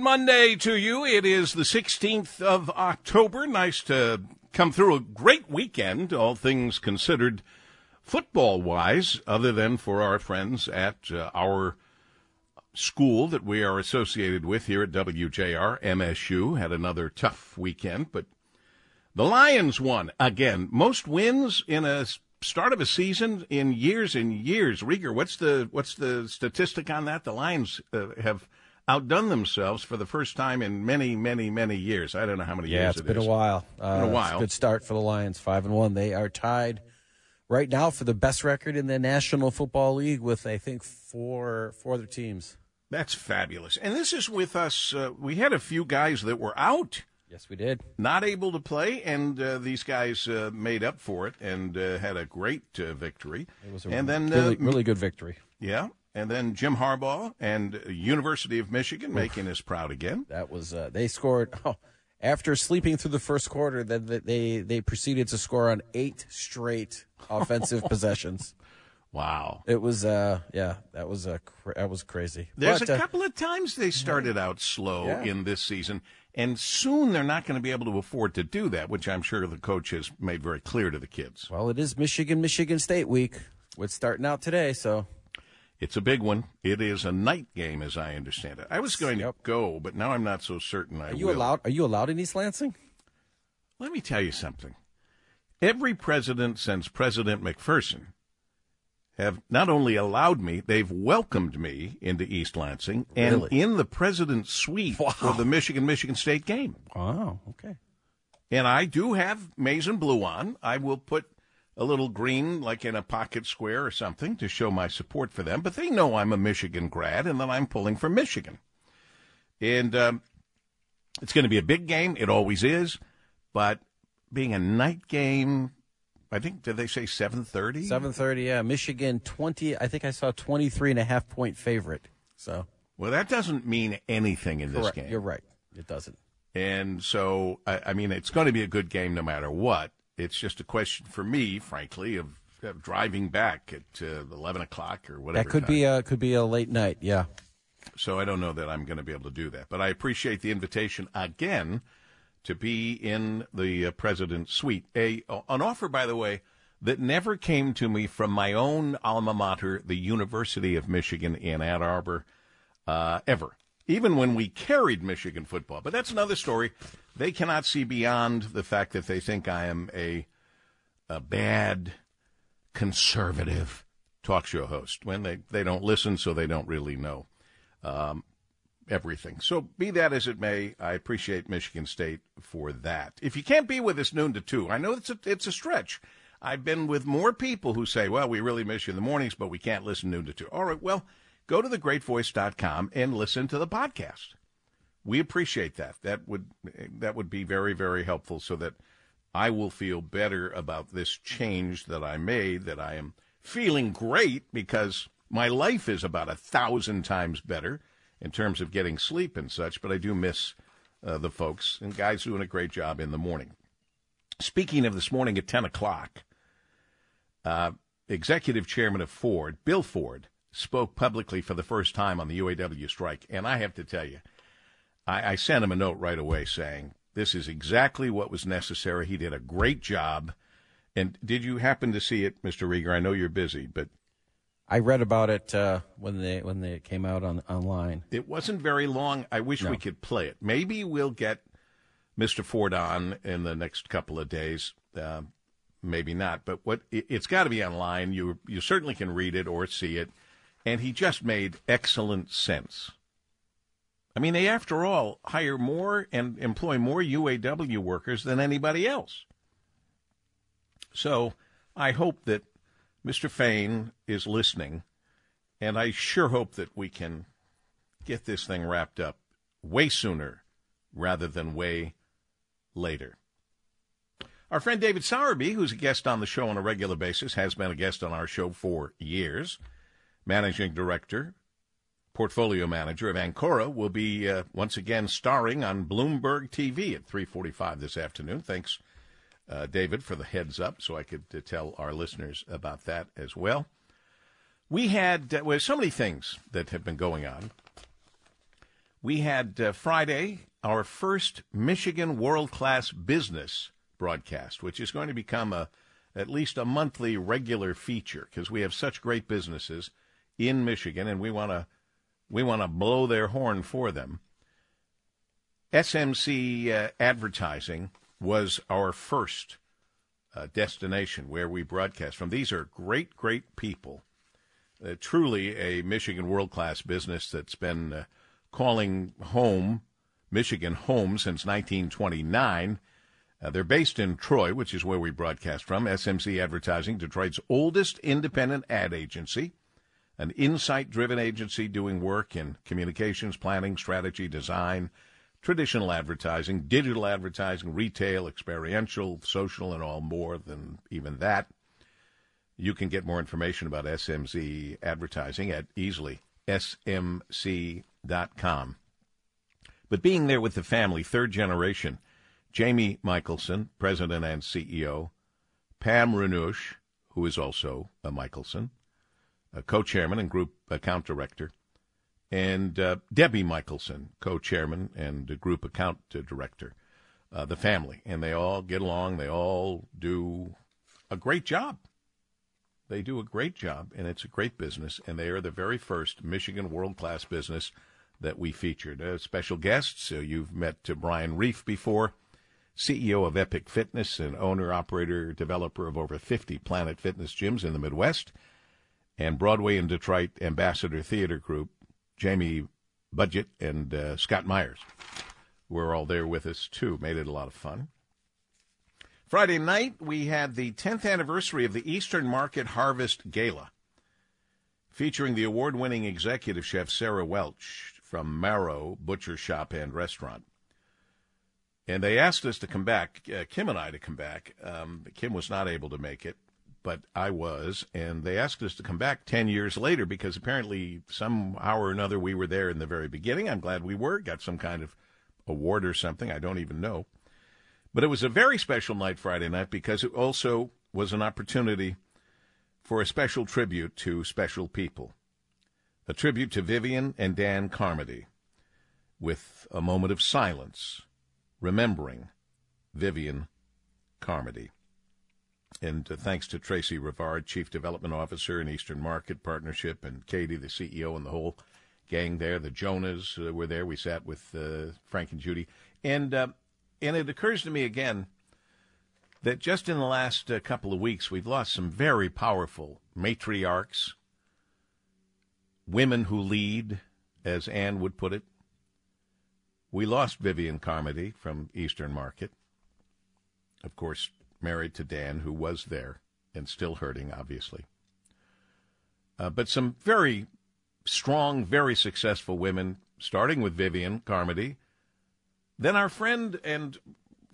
Good Monday to you. It is the 16th of October. Nice to come through a great weekend, all things considered, football wise, other than for our friends at uh, our school that we are associated with here at WJR. MSU had another tough weekend, but the Lions won again. Most wins in a start of a season in years and years. Rieger, what's the what's the statistic on that? The Lions uh, have outdone themselves for the first time in many, many, many years. I don't know how many yeah, years. it's been a while. Uh, been a while. a good start for the Lions, five and one. They are tied right now for the best record in the National Football League with I think four four other teams. That's fabulous. And this is with us. Uh, we had a few guys that were out. Yes, we did. Not able to play, and uh, these guys uh, made up for it and uh, had a great uh, victory. It was a and then really, uh, really good victory. Yeah, and then Jim Harbaugh and University of Michigan making us proud again. That was they scored. Oh, after sleeping through the first quarter, then they they proceeded to score on eight straight offensive possessions. Wow. It was uh yeah, that was uh cra- that was crazy. There's But, a uh, couple of times they started out slow Yeah. in this season, and soon they're not going to be able to afford to do that, which I'm sure the coach has made very clear to the kids. well, it is Michigan Michigan State week. It's starting out today, so It's a big one. It is a night game, as I understand it. I was going to go, but now I'm not so certain I are you will. allowed are you allowed in East Lansing? Let me tell you something. Every president since President McPherson have not only allowed me, they've welcomed me into East Lansing and Really? in the president's suite for the Michigan Michigan State game. Oh, okay. And I do have maize and blue on. I will put a little green, like in a pocket square or something, to show my support for them. But they know I'm a Michigan grad and that I'm pulling for Michigan. And um, it's going to be a big game. It always is. But being a night game, I think, did they say 7.30? 7:30, yeah. Michigan 20, I think I saw 23 and a half point favorite. So, Well, that doesn't mean anything in this correct. game. You're right. It doesn't. And so, I, I mean, it's going to be a good game no matter what. It's just a question for me, frankly, of, of driving back at uh, 11 o'clock or whatever. That could time. be a could be a late night. Yeah. So I don't know that I'm going to be able to do that. But I appreciate the invitation again to be in the uh, president's suite. A an offer, by the way, that never came to me from my own alma mater, the University of Michigan in Ann Arbor, uh, ever. Even when we carried Michigan football. But that's another story. They cannot see beyond the fact that they think I am a a bad conservative talk show host when they, they don't listen, so they don't really know um, everything. So, be that as it may, I appreciate Michigan State for that. If you can't be with us noon to two, I know it's a, it's a stretch. I've been with more people who say, well, we really miss you in the mornings, but we can't listen noon to two. All right, well, go to thegreatvoice.com and listen to the podcast. We appreciate that. That would that would be very very helpful so that I will feel better about this change that I made that I am feeling great because my life is about a thousand times better in terms of getting sleep and such, but I do miss uh, the folks and guys doing a great job in the morning. Speaking of this morning at 10 o'clock, uh, executive chairman of Ford, Bill Ford, spoke publicly for the first time on the UAW strike. And I have to tell you, I, I sent him a note right away saying, this is exactly what was necessary. He did a great job. And did you happen to see it, Mr. Rieger? I know you're busy, but I read about it uh, when they when they came out on online. It wasn't very long. I wish No. we could play it. Maybe we'll get Mr. Ford on in the next couple of days. Uh, maybe not, but what it, it's got to be online. You you certainly can read it or see it, and he just made excellent sense. I mean, they after all hire more and employ more UAW workers than anybody else. So I hope that Mr. Fain is listening, and I sure hope that we can get this thing wrapped up way sooner rather than way later. Our friend David Sowerby, who's a guest on the show on a regular basis, has been a guest on our show for years. Managing director, portfolio manager of Ancora, will be uh, once again starring on Bloomberg TV at 3:45 this afternoon. Thanks, uh, David, for the heads up, so I could uh, tell our listeners about that as well. We had uh, well, so many things that have been going on. We had uh, Friday our first Michigan World Class Business broadcast, which is going to become a at least a monthly regular feature because we have such great businesses in Michigan, and we want to we want to blow their horn for them. SMZ uh, Advertising was our first uh, destination where we broadcast from. These are great, great people. Uh, truly a Michigan world class business that's been uh, calling home, Michigan home, since 1929. Uh, they're based in Troy, which is where we broadcast from. SMZ Advertising, Detroit's oldest independent ad agency, an insight driven agency doing work in communications, planning, strategy, design, traditional advertising, digital advertising, retail, experiential, social, and all more than even that. You can get more information about SMZ advertising at easily smz.com. But being there with the family, third generation, Jamie Michelson, president and CEO, Pam Renush, who is also a Michelson, a co-chairman and group account director, and uh, Debbie Michelson, co-chairman and group account director, uh, the family, and they all get along. They all do a great job. They do a great job, and it's a great business. And they are the very first Michigan world-class business that we featured. Uh, special guests, you've met uh, Brian Reef before, CEO of Epic Fitness and owner, operator, developer of over 50 Planet Fitness gyms in the Midwest, and Broadway and Detroit Ambassador Theater Group, Jamie Budget and uh, Scott Myers were all there with us too. Made it a lot of fun. Friday night, we had the 10th anniversary of the Eastern Market Harvest Gala, featuring the award winning executive chef Sarah Welch from Marrow Butcher Shop and Restaurant. And they asked us to come back, uh, Kim and I to come back. Um, Kim was not able to make it but I was, and they asked us to come back 10 years later because apparently somehow or another we were there in the very beginning. I'm glad we were, got some kind of award or something. I don't even know. But it was a very special night Friday night because it also was an opportunity for a special tribute to special people. A tribute to Vivian and Dan Carmody with a moment of silence, remembering Vivian Carmody. And uh, thanks to Tracy Rivard, Chief Development Officer in Eastern Market Partnership, and Katie, the CEO, and the whole gang there. The Jonas uh, were there. We sat with uh, Frank and Judy. And, uh, and it occurs to me again that just in the last uh, couple of weeks, we've lost some very powerful matriarchs, women who lead, as Anne would put it. We lost Vivian Carmody from Eastern Market. Of course, married to Dan, who was there and still hurting, obviously. Uh, but some very strong, very successful women, starting with Vivian Carmody. Then our friend and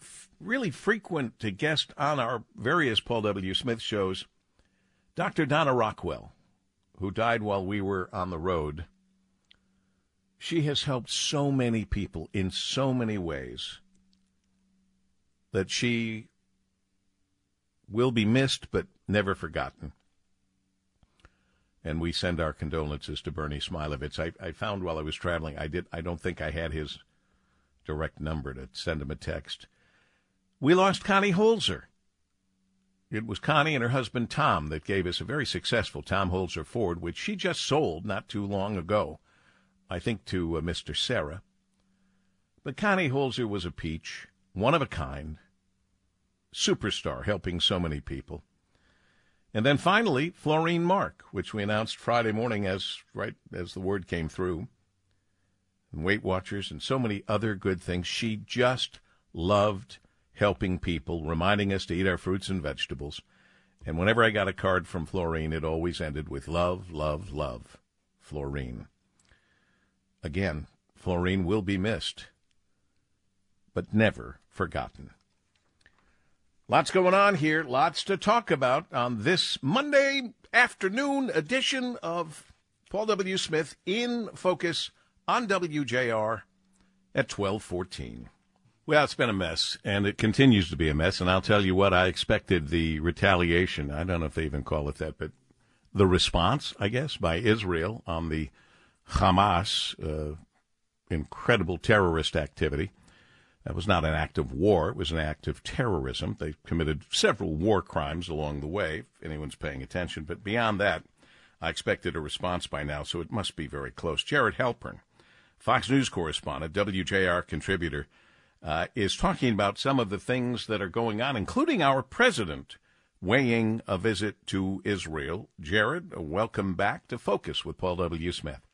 f- really frequent guest on our various Paul W. Smith shows, Dr. Donna Rockwell, who died while we were on the road. She has helped so many people in so many ways that she will be missed but never forgotten. And we send our condolences to Bernie Smilovitz. I, I found while I was traveling, I did. I don't think I had his direct number to send him a text. We lost Connie Holzer. It was Connie and her husband Tom that gave us a very successful Tom Holzer Ford, which she just sold not too long ago, I think to uh, Mr. Sarah. But Connie Holzer was a peach, one of a kind, superstar, helping so many people. And then finally, Florine Mark, which we announced Friday morning as right as the word came through. And Weight Watchers and so many other good things. She just loved helping people, reminding us to eat our fruits and vegetables. And whenever I got a card from Florine, it always ended with love, love, love, Florine. Again, Florine will be missed, but never forgotten. Lots going on here, lots to talk about on this Monday afternoon edition of Paul W. Smith in Focus on WJR at 1214. Well, it's been a mess, and it continues to be a mess. And I'll tell you what, I expected the retaliation. I don't know if they even call it that, but the response, I guess, by Israel on the Hamas uh, incredible terrorist activity. That was not an act of war, it was an act of terrorism. They committed several war crimes along the way, if anyone's paying attention. But beyond that, I expected a response by now, so it must be very close. Jared Halpern, Fox News correspondent, WJR contributor, uh, is talking about some of the things that are going on, including our president weighing a visit to Israel. Jared, welcome back to Focus with Paul W. Smith.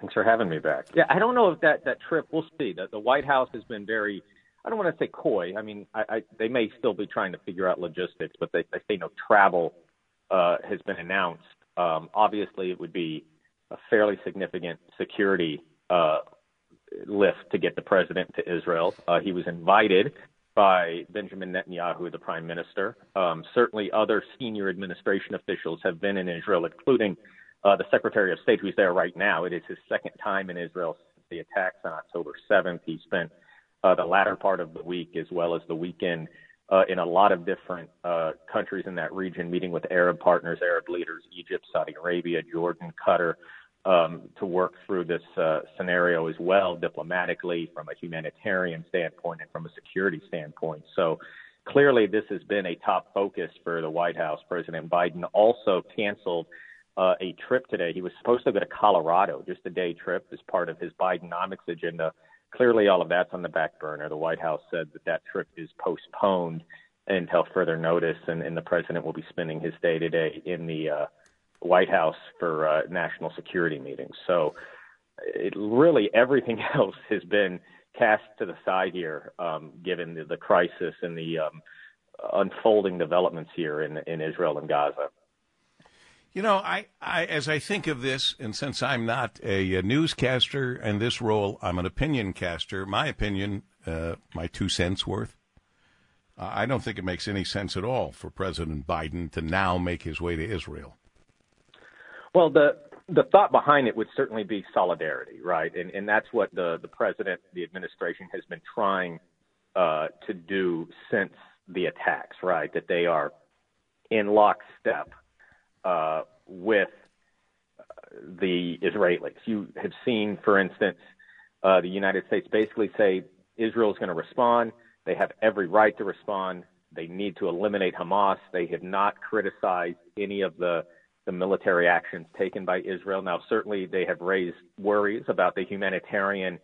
Thanks for having me back. Yeah, I don't know if that that trip. We'll see. The, the White House has been very. I don't want to say coy. I mean, I, I, they may still be trying to figure out logistics, but they, they say no travel uh, has been announced. Um, obviously, it would be a fairly significant security uh, lift to get the president to Israel. Uh, he was invited by Benjamin Netanyahu, the prime minister. Um, certainly, other senior administration officials have been in Israel, including the Secretary of State, who's there right now. It is his second time in Israel since the attacks on October 7th. He spent uh, the latter part of the week as well as the weekend uh, in a lot of different uh, countries in that region, meeting with Arab partners, Arab leaders, Egypt, Saudi Arabia, Jordan, Qatar, um, to work through this uh, scenario as well diplomatically from a humanitarian standpoint and from a security standpoint. So clearly, this has been a top focus for the White House. President Biden also canceled uh, a trip today. He was supposed to go to Colorado, just a day trip as part of his Bidenomics agenda. Clearly, all of that's on the back burner. The White House said that that trip is postponed until further notice, and, and the president will be spending his day today in the uh, White House for uh, national security meetings. So it really everything else has been cast to the side here, um, given the, the, crisis and the um, unfolding developments here in, in Israel and Gaza. You know, I, I, as I think of this, and since I'm not a, a newscaster in this role, I'm an opinion caster. My opinion, uh, my two cents worth. I don't think it makes any sense at all for President Biden to now make his way to Israel. Well, the the thought behind it would certainly be solidarity, right? And and that's what the the president, the administration has been trying uh, to do since the attacks, right? That they are in lockstep uh, with the Israelis. You have seen, for instance, uh, the United States basically say Israel is going to respond. They have every right to respond. They need to eliminate Hamas. They have not criticized any of the the military actions taken by Israel. Now, certainly they have raised worries about the humanitarian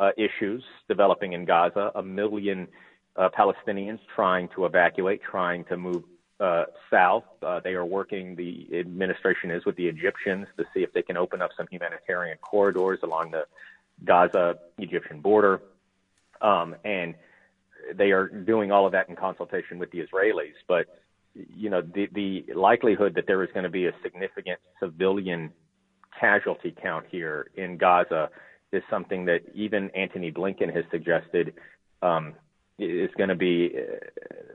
uh, issues developing in Gaza. A million uh, Palestinians trying to evacuate, trying to move uh, south. Uh, they are working, the administration is with the Egyptians to see if they can open up some humanitarian corridors along the Gaza Egyptian border. Um, and they are doing all of that in consultation with the Israelis. But you know, the, the likelihood that there is going to be a significant civilian casualty count here in Gaza is something that even Antony Blinken has suggested um, is going to be uh,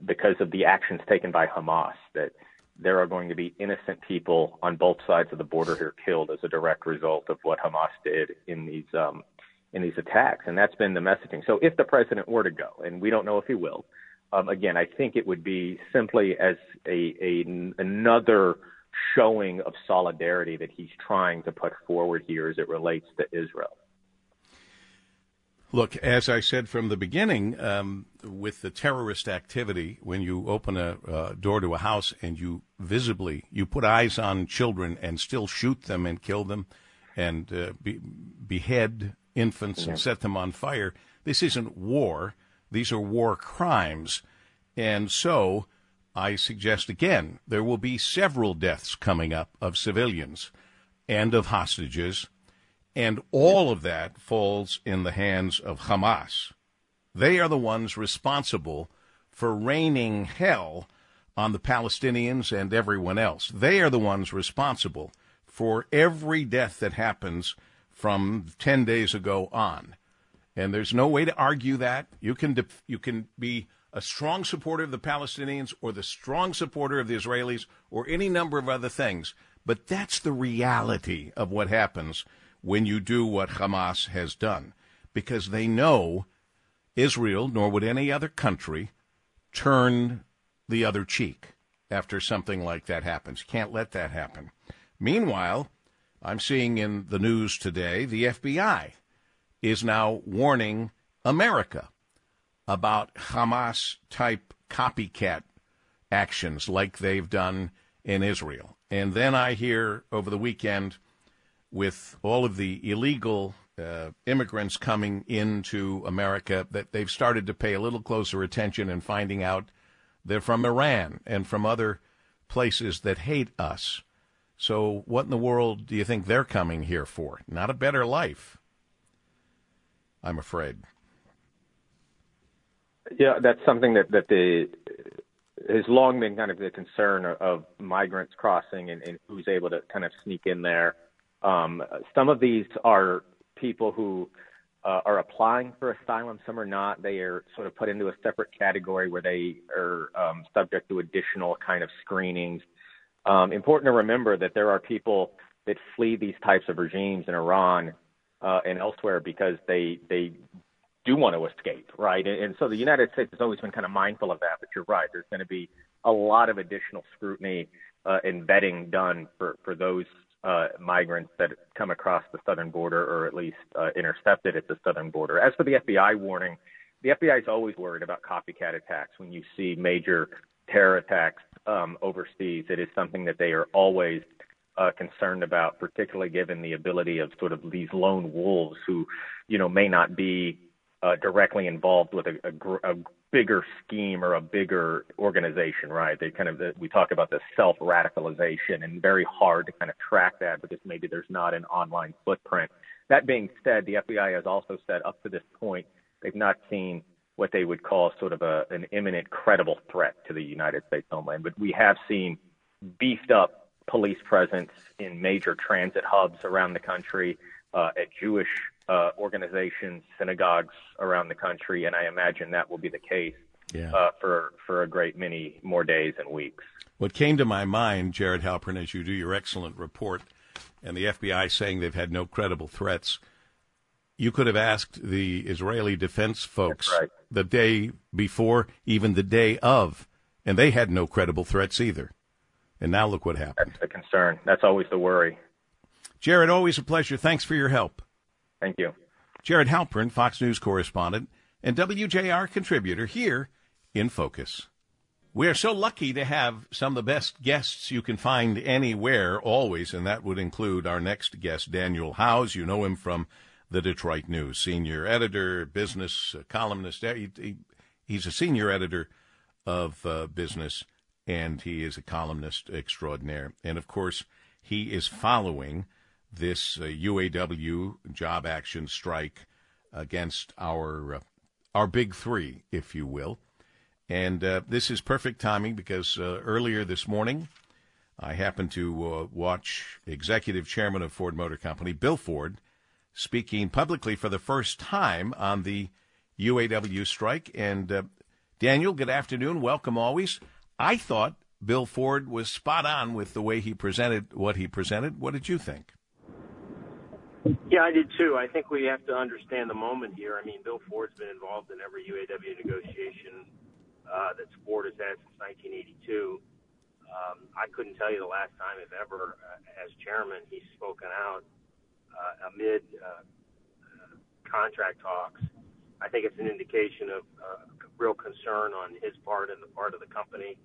because of the actions taken by Hamas, that there are going to be innocent people on both sides of the border here killed as a direct result of what Hamas did in these um, in these attacks, and that's been the messaging. So if the president were to go, and we don't know if he will, um, again, I think it would be simply as a, a another showing of solidarity that he's trying to put forward here as it relates to Israel. Look, as I said from the beginning, um, with the terrorist activity, when you open a uh, door to a house and you visibly you put eyes on children and still shoot them and kill them, and uh, be, behead infants yeah. and set them on fire, this isn't war. These are war crimes. And so I suggest again there will be several deaths coming up of civilians and of hostages, and all of that falls in the hands of Hamas. They are the ones responsible for raining hell on the Palestinians and everyone else. They are the ones responsible for every death that happens from 10 days ago on and there's no way to argue that. You can def- you can be a strong supporter of the Palestinians or the strong supporter of the Israelis or any number of other things, but that's the reality of what happens when you do what Hamas has done because they know Israel nor would any other country turn the other cheek after something like that happens. Can't let that happen. Meanwhile, I'm seeing in the news today the FBI is now warning America about Hamas type copycat actions like they've done in Israel. And then I hear over the weekend with all of the illegal uh, immigrants coming into America that they've started to pay a little closer attention and finding out they're from Iran and from other places that hate us. So, what in the world do you think they're coming here for? Not a better life, I'm afraid. Yeah, that's something that that the has long been kind of the concern of migrants crossing and, and who's able to kind of sneak in there. Um, some of these are people who uh, are applying for asylum. Some are not. They are sort of put into a separate category where they are um, subject to additional kind of screenings. Um, important to remember that there are people that flee these types of regimes in Iran uh, and elsewhere because they they do want to escape, right? And, and so the United States has always been kind of mindful of that. But you're right. There's going to be a lot of additional scrutiny uh, and vetting done for for those uh, migrants that come across the southern border or at least uh, intercepted at the southern border. As for the FBI warning, the FBI is always worried about copycat attacks. When you see major terror attacks um, overseas, it is something that they are always uh, concerned about, particularly given the ability of sort of these lone wolves who, you know, may not be uh, directly involved with a, a, a bigger scheme or a bigger organization, right? They kind of we talk about the self radicalization and very hard to kind of track that because maybe there's not an online footprint. That being said, the FBI has also said up to this point they've not seen what they would call sort of a, an imminent credible threat to the United States homeland, but we have seen beefed up police presence in major transit hubs around the country, uh, at Jewish uh, organizations, synagogues around the country, and I imagine that will be the case yeah. uh, for for a great many more days and weeks. What came to my mind, Jared Halpern, as you do your excellent report, and the FBI saying they've had no credible threats. You could have asked the Israeli defense folks right. the day before, even the day of, and they had no credible threats either. And now look what happened. That's the concern. That's always the worry. Jared, always a pleasure. Thanks for your help. Thank you. Jared Halpern, Fox News correspondent and WJR contributor here in Focus. We are so lucky to have some of the best guests you can find anywhere, always, and that would include our next guest, Daniel Howes. You know him from the Detroit News, senior editor, business columnist. He, he, he's a senior editor of uh, business, and he is a columnist extraordinaire. And of course, he is following this uh, UAW job action strike against our uh, our big three, if you will. And uh, this is perfect timing because uh, earlier this morning, I happened to uh, watch the Executive Chairman of Ford Motor Company, Bill Ford, speaking publicly for the first time on the UAW strike. And uh, Daniel, good afternoon. Welcome always. I thought Bill Ford was spot on with the way he presented what he presented. What did you think? Yeah, I did too. I think we have to understand the moment here. I mean, Bill Ford's been involved in every UAW negotiation uh, that Ford has had since 1982. Um, I couldn't tell you the last time, if ever, uh, as chairman, he's spoken out uh, amid uh, uh, contract talks. I think it's an indication of uh, real concern on his part and the part of the company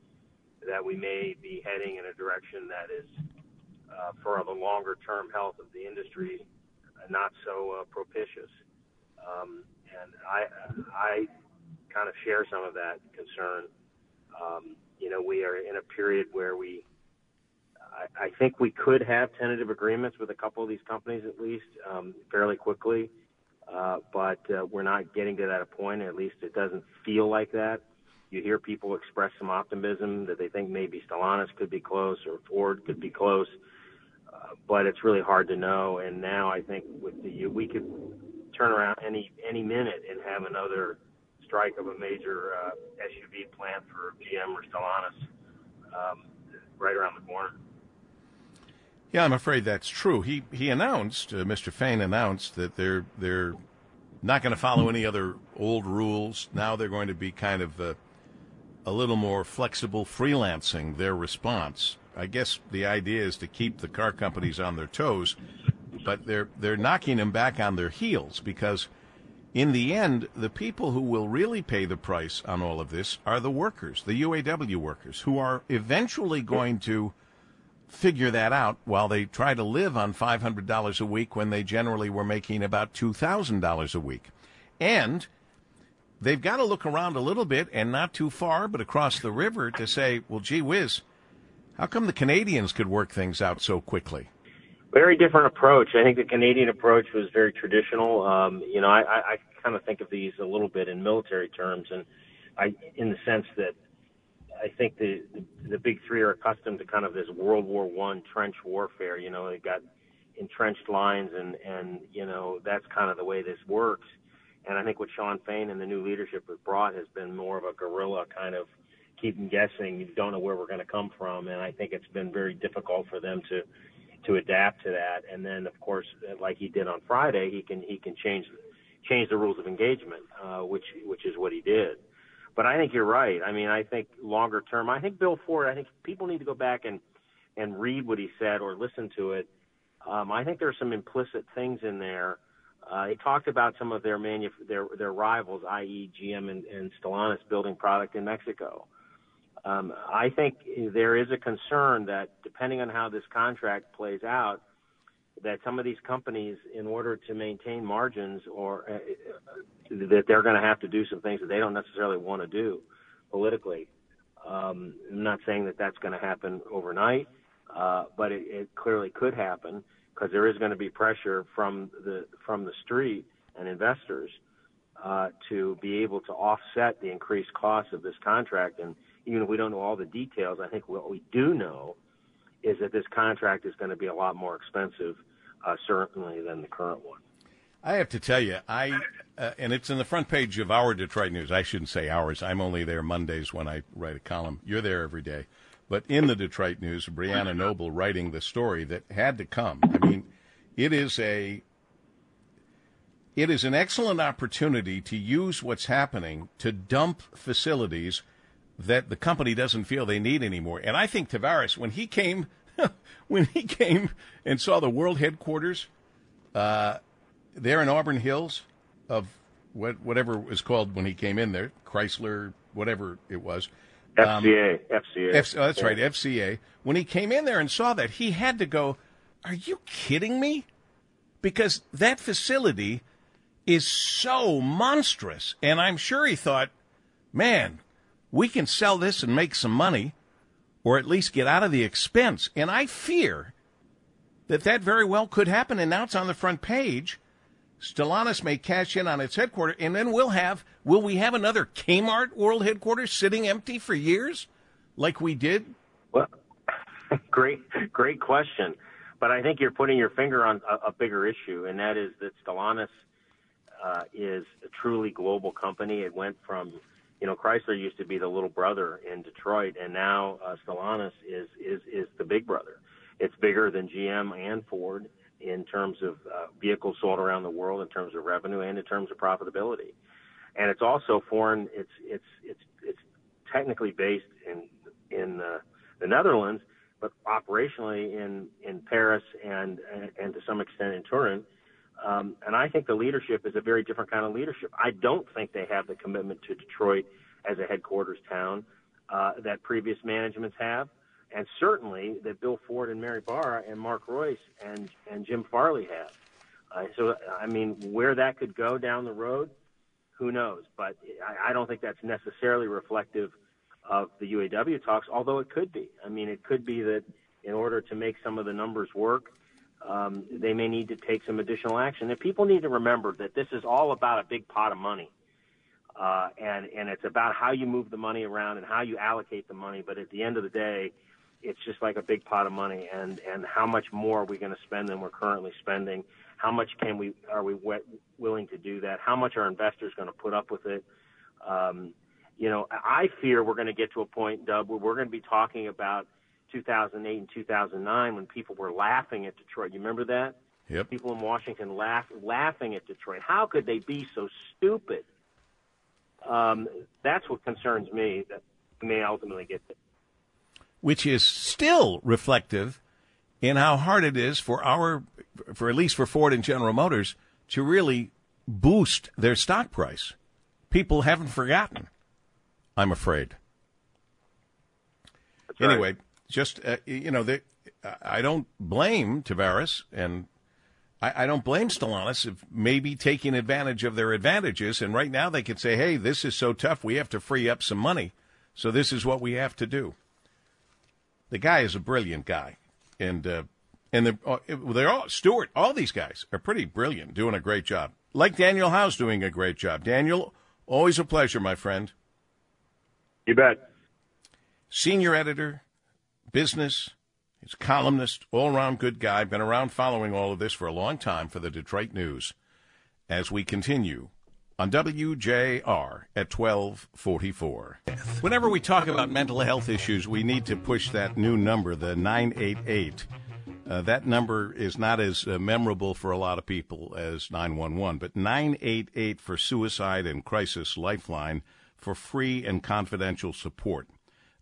that we may be heading in a direction that is, uh, for the longer term health of the industry, not so uh, propitious. Um, and I, I kind of share some of that concern. Um, you know, we are in a period where we, I, I think we could have tentative agreements with a couple of these companies at least um, fairly quickly, uh, but uh, we're not getting to that point. At least it doesn't feel like that. You hear people express some optimism that they think maybe Stellantis could be close or Ford could be close but it's really hard to know. And now I think with the we could turn around any any minute and have another strike of a major uh, SUV plant for GM or Stellantis um, right around the corner. Yeah, I'm afraid that's true. He he announced, uh, Mr. Fain announced that they're they're not going to follow any other old rules. Now they're going to be kind of uh, a little more flexible, freelancing their response I guess the idea is to keep the car companies on their toes, but they're they're knocking them back on their heels because in the end, the people who will really pay the price on all of this are the workers, the UAW workers, who are eventually going to figure that out while they try to live on $500 a week when they generally were making about $2,000 a week. And they've got to look around a little bit and not too far, but across the river to say, well, gee whiz, how come the Canadians could work things out so quickly? Very different approach. I think the Canadian approach was very traditional. Um, you know, I, I, I kind of think of these a little bit in military terms, and I, in the sense that I think the, the the big three are accustomed to kind of this World War One trench warfare. You know, they've got entrenched lines, and and you know that's kind of the way this works. And I think what Shawn Fain and the new leadership has brought has been more of a guerrilla kind of keep them guessing. You don't know where we're going to come from, and I think it's been very difficult for them to to adapt to that. And then, of course, like he did on Friday, he can he can change change the rules of engagement, uh, which which is what he did. But I think you're right. I mean, I think longer term, I think Bill Ford. I think people need to go back and and read what he said or listen to it. Um, I think there's some implicit things in there. Uh, he talked about some of their manu- their their rivals, i.e., GM and, and Stellantis, building product in Mexico. Um, I think there is a concern that depending on how this contract plays out, that some of these companies, in order to maintain margins, or uh, that they're going to have to do some things that they don't necessarily want to do politically. Um, I'm not saying that that's going to happen overnight, uh, but it, it clearly could happen because there is going to be pressure from the from the street and investors uh, to be able to offset the increased costs of this contract. And even if we don't know all the details, I think what we do know is that this contract is going to be a lot more expensive, uh, certainly, than the current one. I have to tell you, I uh, and it's in the front page of our Detroit News. I shouldn't say ours. I'm only there Mondays when I write a column. You're there every day. But in the Detroit News, Breana Noble writing the story that had to come. I mean, it is a it is an excellent opportunity to use what's happening to dump facilities that the company doesn't feel they need anymore. And I think Tavares, when he came, when he came and saw the world headquarters uh, there in Auburn Hills of what, whatever it was called when he came in there, Chrysler, whatever it was. Um, FCA, FCA. F, oh, that's yeah. right, FCA. When he came in there and saw that, he had to go, Are you kidding me? Because that facility is so monstrous. And I'm sure he thought, man, we can sell this and make some money or at least get out of the expense. And I fear that that very well could happen. And now it's on the front page. Stellantis may cash in on its headquarters, and then we'll have will we have another Kmart world headquarters sitting empty for years, like we did? Well, great, great question. But I think you're putting your finger on a, a bigger issue, and that is that Stellantis uh, is a truly global company. It went from, you know, Chrysler used to be the little brother in Detroit, and now uh, Stellantis is is is the big brother. It's bigger than GM and Ford in terms of uh, vehicles sold around the world, in terms of revenue, and in terms of profitability. And it's also foreign. It's it's it's it's technically based in in uh, the Netherlands, but operationally in in Paris and and, and to some extent in Turin. Um, and I think the leadership is a very different kind of leadership. I don't think they have the commitment to Detroit as a headquarters town uh, that previous managements have, and certainly that Bill Ford and Mary Barra and Mark Reuss and and Jim Farley have. Uh, so I mean, where that could go down the road, who knows? But I, I don't think that's necessarily reflective of the UAW talks, although it could be. I mean, it could be that in order to make some of the numbers work, um, they may need to take some additional action. And people need to remember that this is all about a big pot of money. Uh, and, and it's about how you move the money around and how you allocate the money. But at the end of the day, it's just like a big pot of money. And, and how much more are we going to spend than we're currently spending? How much can we, are we willing to do that? How much are investors going to put up with it? Um, you know, I fear we're going to get to a point, Dub, where we're going to be talking about – 2008 and 2009 when people were laughing at Detroit. You remember that? Yep. People in Washington laugh, laughing at Detroit. How could they be so stupid? Um, that's what concerns me that may ultimately get. Which is still reflective in how hard it is for our, for at least for Ford and General Motors, to really boost their stock price. People haven't forgotten. I'm afraid. That's right. Just uh, you know, they, I don't blame Tavares, and I, I don't blame Stellantis of maybe taking advantage of their advantages. And right now, they could say, "Hey, this is so tough. We have to free up some money, so this is what we have to do." The guy is a brilliant guy, and uh, and they're, uh, they're all Stewart. All these guys are pretty brilliant, doing a great job. Like Daniel Howes doing a great job. Daniel, always a pleasure, my friend. You bet. Senior editor, business, he's a columnist, all around good guy. Been around following all of this for a long time for the Detroit News. As we continue on WJR at 1244. Whenever we talk about mental health issues, we need to push that new number, the 988. Uh, that number is not as uh, memorable for a lot of people as 911, but 988 for suicide and crisis lifeline for free and confidential support.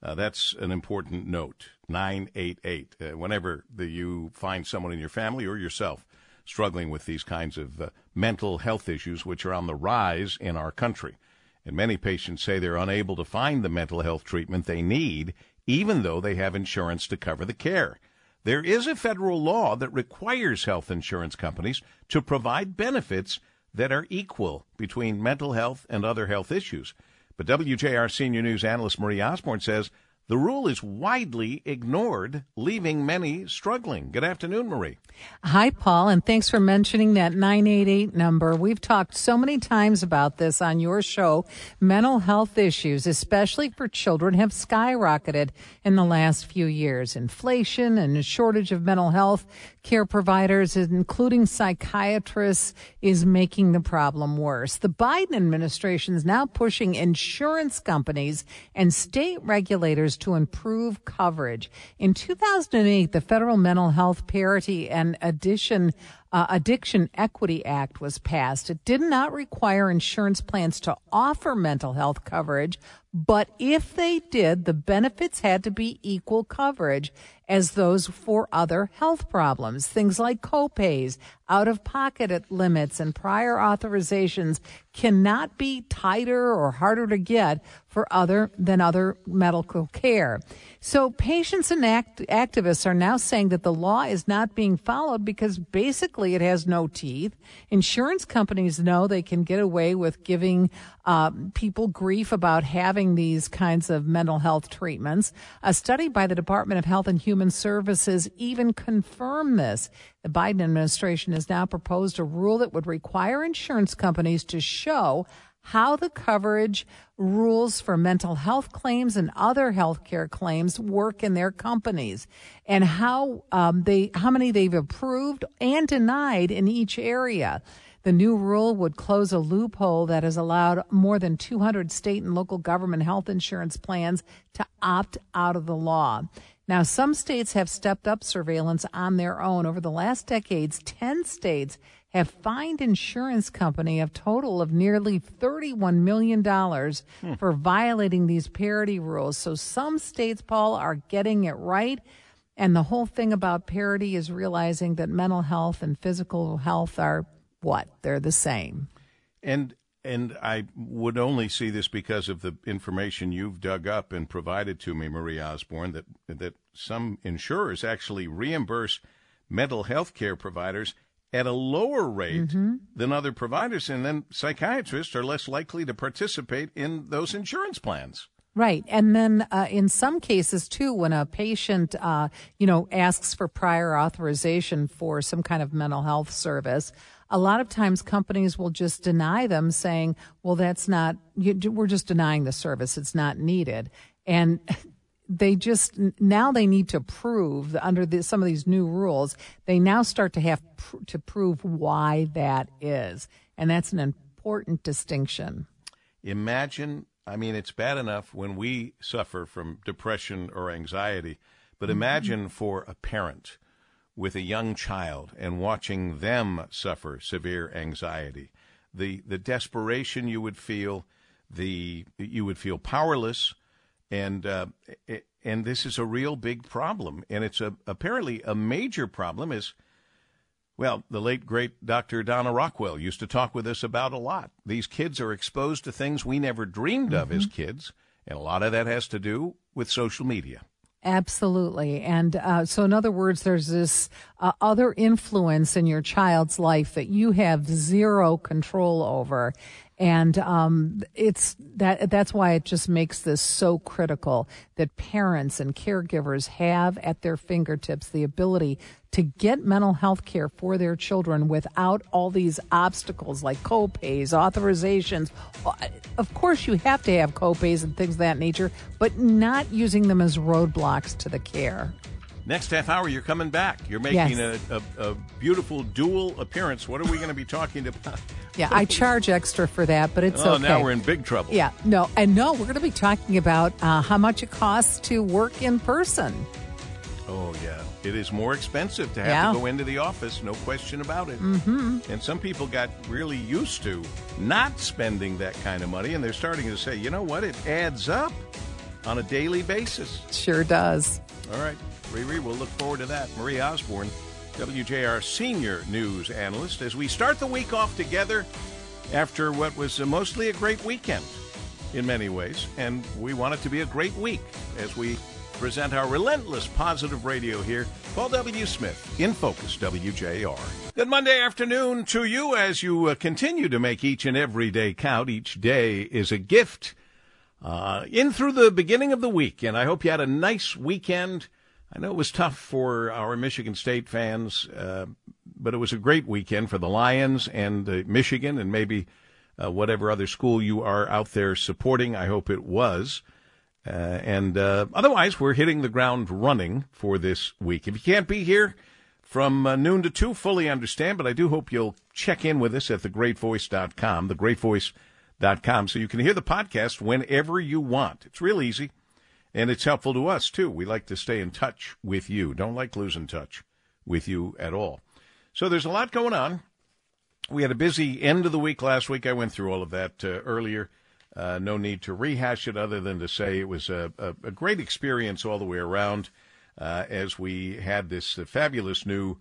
Uh, that's an important note. 988. Uh, whenever the, you find someone in your family or yourself struggling with these kinds of uh, mental health issues, which are on the rise in our country. And many patients say they're unable to find the mental health treatment they need, even though they have insurance to cover the care. There is a federal law that requires health insurance companies to provide benefits that are equal between mental health and other health issues. But WJR senior news analyst Marie Osborne says the rule is widely ignored, leaving many struggling. Good afternoon, Marie. Hi, Paul, and thanks for mentioning that 988 number. We've talked so many times about this on your show. Mental health issues, especially for children, have skyrocketed in the last few years. Inflation and a shortage of mental health care providers, including psychiatrists, is making the problem worse. The Biden administration is now pushing insurance companies and state regulators to improve coverage. In 2008, the Federal Mental Health Parity and Addition uh, Addiction Equity Act was passed. It did not require insurance plans to offer mental health coverage, but if they did, the benefits had to be equal coverage as those for other health problems. Things like copays, out of pocket limits, and prior authorizations cannot be tighter or harder to get for other than other medical care. So patients and act- activists are now saying that the law is not being followed because basically it has no teeth. Insurance companies know they can get away with giving uh, people grief about having these kinds of mental health treatments. A study by the Department of Health and Human Services even confirmed this. The Biden administration has now proposed a rule that would require insurance companies to show how the coverage rules for mental health claims and other health care claims work in their companies and how um, they how many they've approved and denied in each area. The new rule would close a loophole that has allowed more than 200 state and local government health insurance plans to opt out of the law. Now, some states have stepped up surveillance on their own. Over the last decades, 10 states have fined insurance company a total of nearly $31 million Hmm. for violating these parity rules. So some states, Paul, are getting it right. And the whole thing about parity is realizing that mental health and physical health are what? They're the same. And and I would only see this because of the information you've dug up and provided to me, Marie Osborne, that that some insurers actually reimburse mental health care providers at a lower rate than other providers, and then psychiatrists are less likely to participate in those insurance plans. Right. And then uh, in some cases, too, when a patient, uh, you know, asks for prior authorization for some kind of mental health service, a lot of times companies will just deny them saying, well, that's not, you, we're just denying the service. It's not needed. And they just now they need to prove under the, some of these new rules they now start to have pr- to prove why that is and that's an important distinction Imagine, I mean, it's bad enough when we suffer from depression or anxiety, but mm-hmm. imagine for a parent with a young child and watching them suffer severe anxiety. The, the desperation you would feel, the, you would feel powerless, and, uh, it, and this is a real big problem. And it's a, apparently a major problem is Well, the late great Dr. Donna Rockwell used to talk with us about a lot. These kids are exposed to things we never dreamed of as kids, and a lot of that has to do with social media. Absolutely. And uh, so, in other words, there's this uh, other influence in your child's life that you have zero control over. And um, it's that that's why it just makes this so critical that parents and caregivers have at their fingertips the ability to get mental health care for their children without all these obstacles like copays, authorizations. Of course, you have to have copays and things of that nature, but not using them as roadblocks to the care. Next half hour, you're coming back. You're making Yes. a, a, a beautiful dual appearance. What are we going to be talking about? Yeah, I charge extra for that, but it's okay. oh, okay. now we're in big trouble. Yeah, no, and no, we're going to be talking about uh, how much it costs to work in person. Oh, yeah. It is more expensive to have Yeah. to go into the office, no question about it. Mm-hmm. And some people got really used to not spending that kind of money, and they're starting to say, you know what? It adds up on a daily basis. Sure does. All right, Riri, we'll look forward to that. Marie Osborne, WJR senior news analyst, as we start the week off together after what was mostly a great weekend in many ways. And we want it to be a great week as we present our relentless positive radio here. Paul W. Smith, in Focus, WJR. Good Monday afternoon to you as you uh, continue to make each and every day count. Each day is a gift uh, in through the beginning of the week, and I hope you had a nice weekend. I know it was tough for our Michigan State fans, uh, but it was a great weekend for the Lions and uh, Michigan, and maybe uh, whatever other school you are out there supporting. I hope it was. Uh, and uh, otherwise, we're hitting the ground running for this week. If you can't be here from uh, noon to 2, fully understand, but I do hope you'll check in with us at thegreatvoice.com, thegreatvoice.com, so you can hear the podcast whenever you want. It's real easy, and it's helpful to us, too. We like to stay in touch with you. Don't like losing touch with you at all. So there's a lot going on. We had a busy end of the week last week. I went through all of that uh, earlier. Uh, no need to rehash it other than to say it was a, a, a great experience all the way around uh, as we had this uh, fabulous new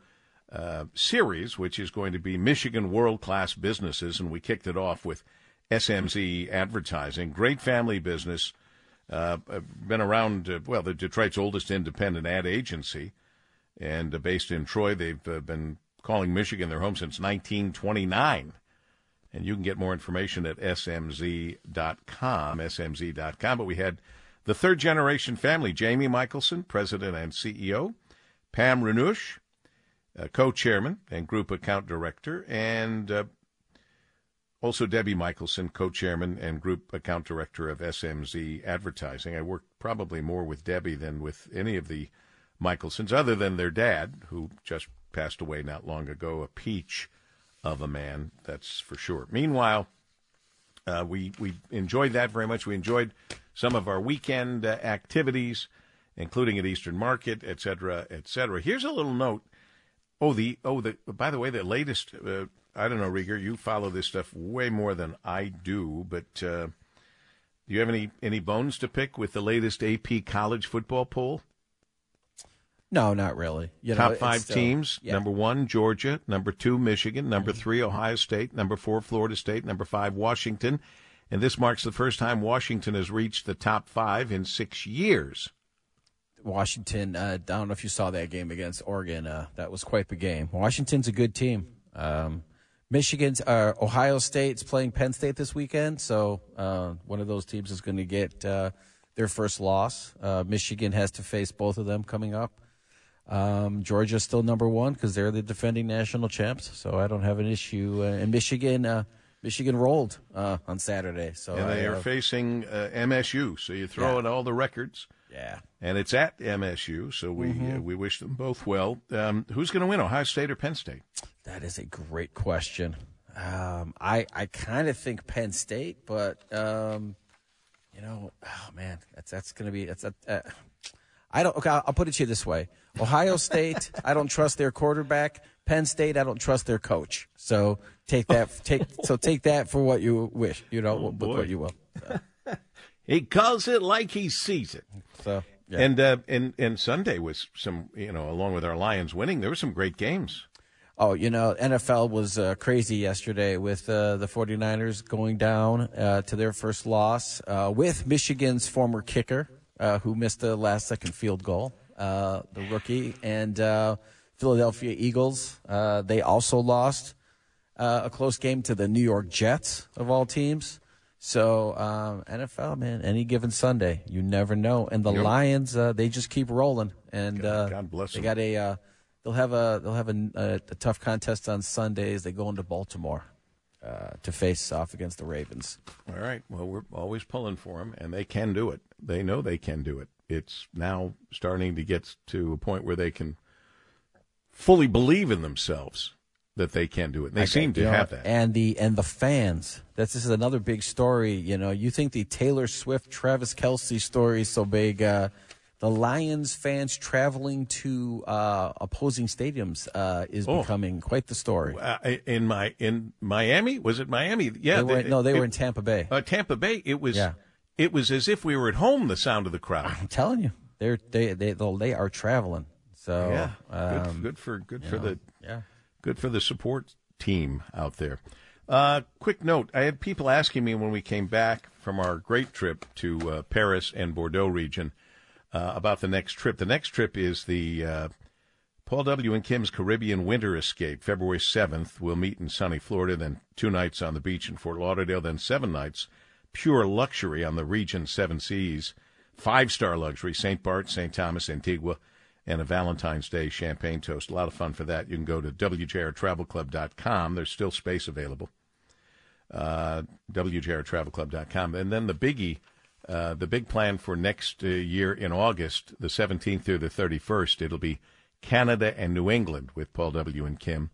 uh, series, which is going to be Michigan World Class Businesses. And we kicked it off with SMZ Advertising. Great family business. Uh, been around, uh, well, the Detroit's oldest independent ad agency and uh, based in Troy. They've uh, been calling Michigan their home since 1929. And you can get more information at smz.com, smz.com. But we had the third generation family, Jamie Michelson, president and CEO, Pam Renush, uh, co-chairman and group account director, and uh, also Debbie Michelson, co-chairman and group account director of SMZ Advertising. I worked probably more with Debbie than with any of the Michelsons, other than their dad, who just passed away not long ago, a peach of a man, that's for sure. Meanwhile, uh, we we enjoyed that very much. We enjoyed some of our weekend uh, activities, including at Eastern Market, et cetera, et cetera. Here's a little note. Oh, the oh the by the way, the latest. Uh, I don't know, Rieger. You follow this stuff way more than I do, but uh, do you have any any bones to pick with the latest AP college football poll? No, not really. You Top it's five still- teams: yeah. number one, Georgia; number two, Michigan; number three, Ohio State; number four, Florida State; number five, Washington. And this marks the first time Washington has reached the top five in six years. Washington. Uh, I don't know if you saw that game against Oregon. Uh, that was quite the game. Washington's a good team. Um, Michigan's, uh, Ohio State's playing Penn State this weekend, so uh, one of those teams is going to get uh, their first loss. Uh, Michigan has to face both of them coming up. Um, Georgia's still number one because they're the defending national champs, so I don't have an issue. Uh, and Michigan, uh, Michigan rolled uh, on Saturday, so And they I, are facing uh, MSU. So you throw Yeah. in all the records, yeah. and it's at MSU. So we Mm-hmm. uh, we wish them both well. Um, who's going to win, Ohio State or Penn State? That is a great question. Um, I I kind of think Penn State, but um, you know, oh man, that's that's gonna be that's a. Uh, I don't. Okay, I'll, I'll put it to you this way: Ohio State, I don't trust their quarterback. Penn State, I don't trust their coach. So take that. Take so take that for what you wish. You know, boy. what you will. He calls it like he sees it. So yeah. And uh, and and Sunday was some you know along with our Lions winning, there were some great games. Oh, you know, NFL was uh, crazy yesterday with uh, the 49ers going down uh, to their first loss uh, with Michigan's former kicker, uh, who missed the last second field goal, uh, the rookie, and Philadelphia Eagles. they also lost a close game to the New York Jets, of all teams. So um, NFL, man, any given Sunday, you never know. And the yep. Lions, they just keep rolling. And God, God bless they them. got a they'll have a they'll have a, a, a tough contest on Sundays. They go into Baltimore uh, to face off against the Ravens. All right. Well, we're always pulling for them, and they can do it. They know they can do it. It's now starting to get to a point where they can fully believe in themselves that they can do it. They seem to have that. And the and the fans. That's this is another big story. You know, you think the Taylor Swift, Travis Kelce story is so big. Uh, the Lions fans traveling to uh, opposing stadiums uh, is oh. becoming quite the story. Uh, in my in Miami, was it Miami? Yeah, they were, no, they it, were in Tampa Bay. Uh, Tampa Bay. It was. Yeah. It was as if we were at home. The sound of the crowd. I'm telling you, they're they they they are traveling. So yeah, um, good, good, for good for know, the yeah, good for the support team out there. Uh, quick note: I had people asking me when we came back from our great trip to uh, Paris and Bordeaux region uh, about the next trip. The next trip is the uh, Paul W. and Kim's Caribbean Winter Escape, February 7th. We'll meet in sunny Florida, then two nights on the beach in Fort Lauderdale, then seven nights pure luxury on the Regent Seven Seas, five star luxury, St. Bart, St. Thomas, Antigua, and a Valentine's Day champagne toast. A lot of fun for that. You can go to WJRTravelClub.com. There's still space available. Uh, WJRTravelClub.com. And then the biggie uh, the big plan for next uh, year in August, the 17th through the 31st, it'll be Canada and New England with Paul W. and Kim.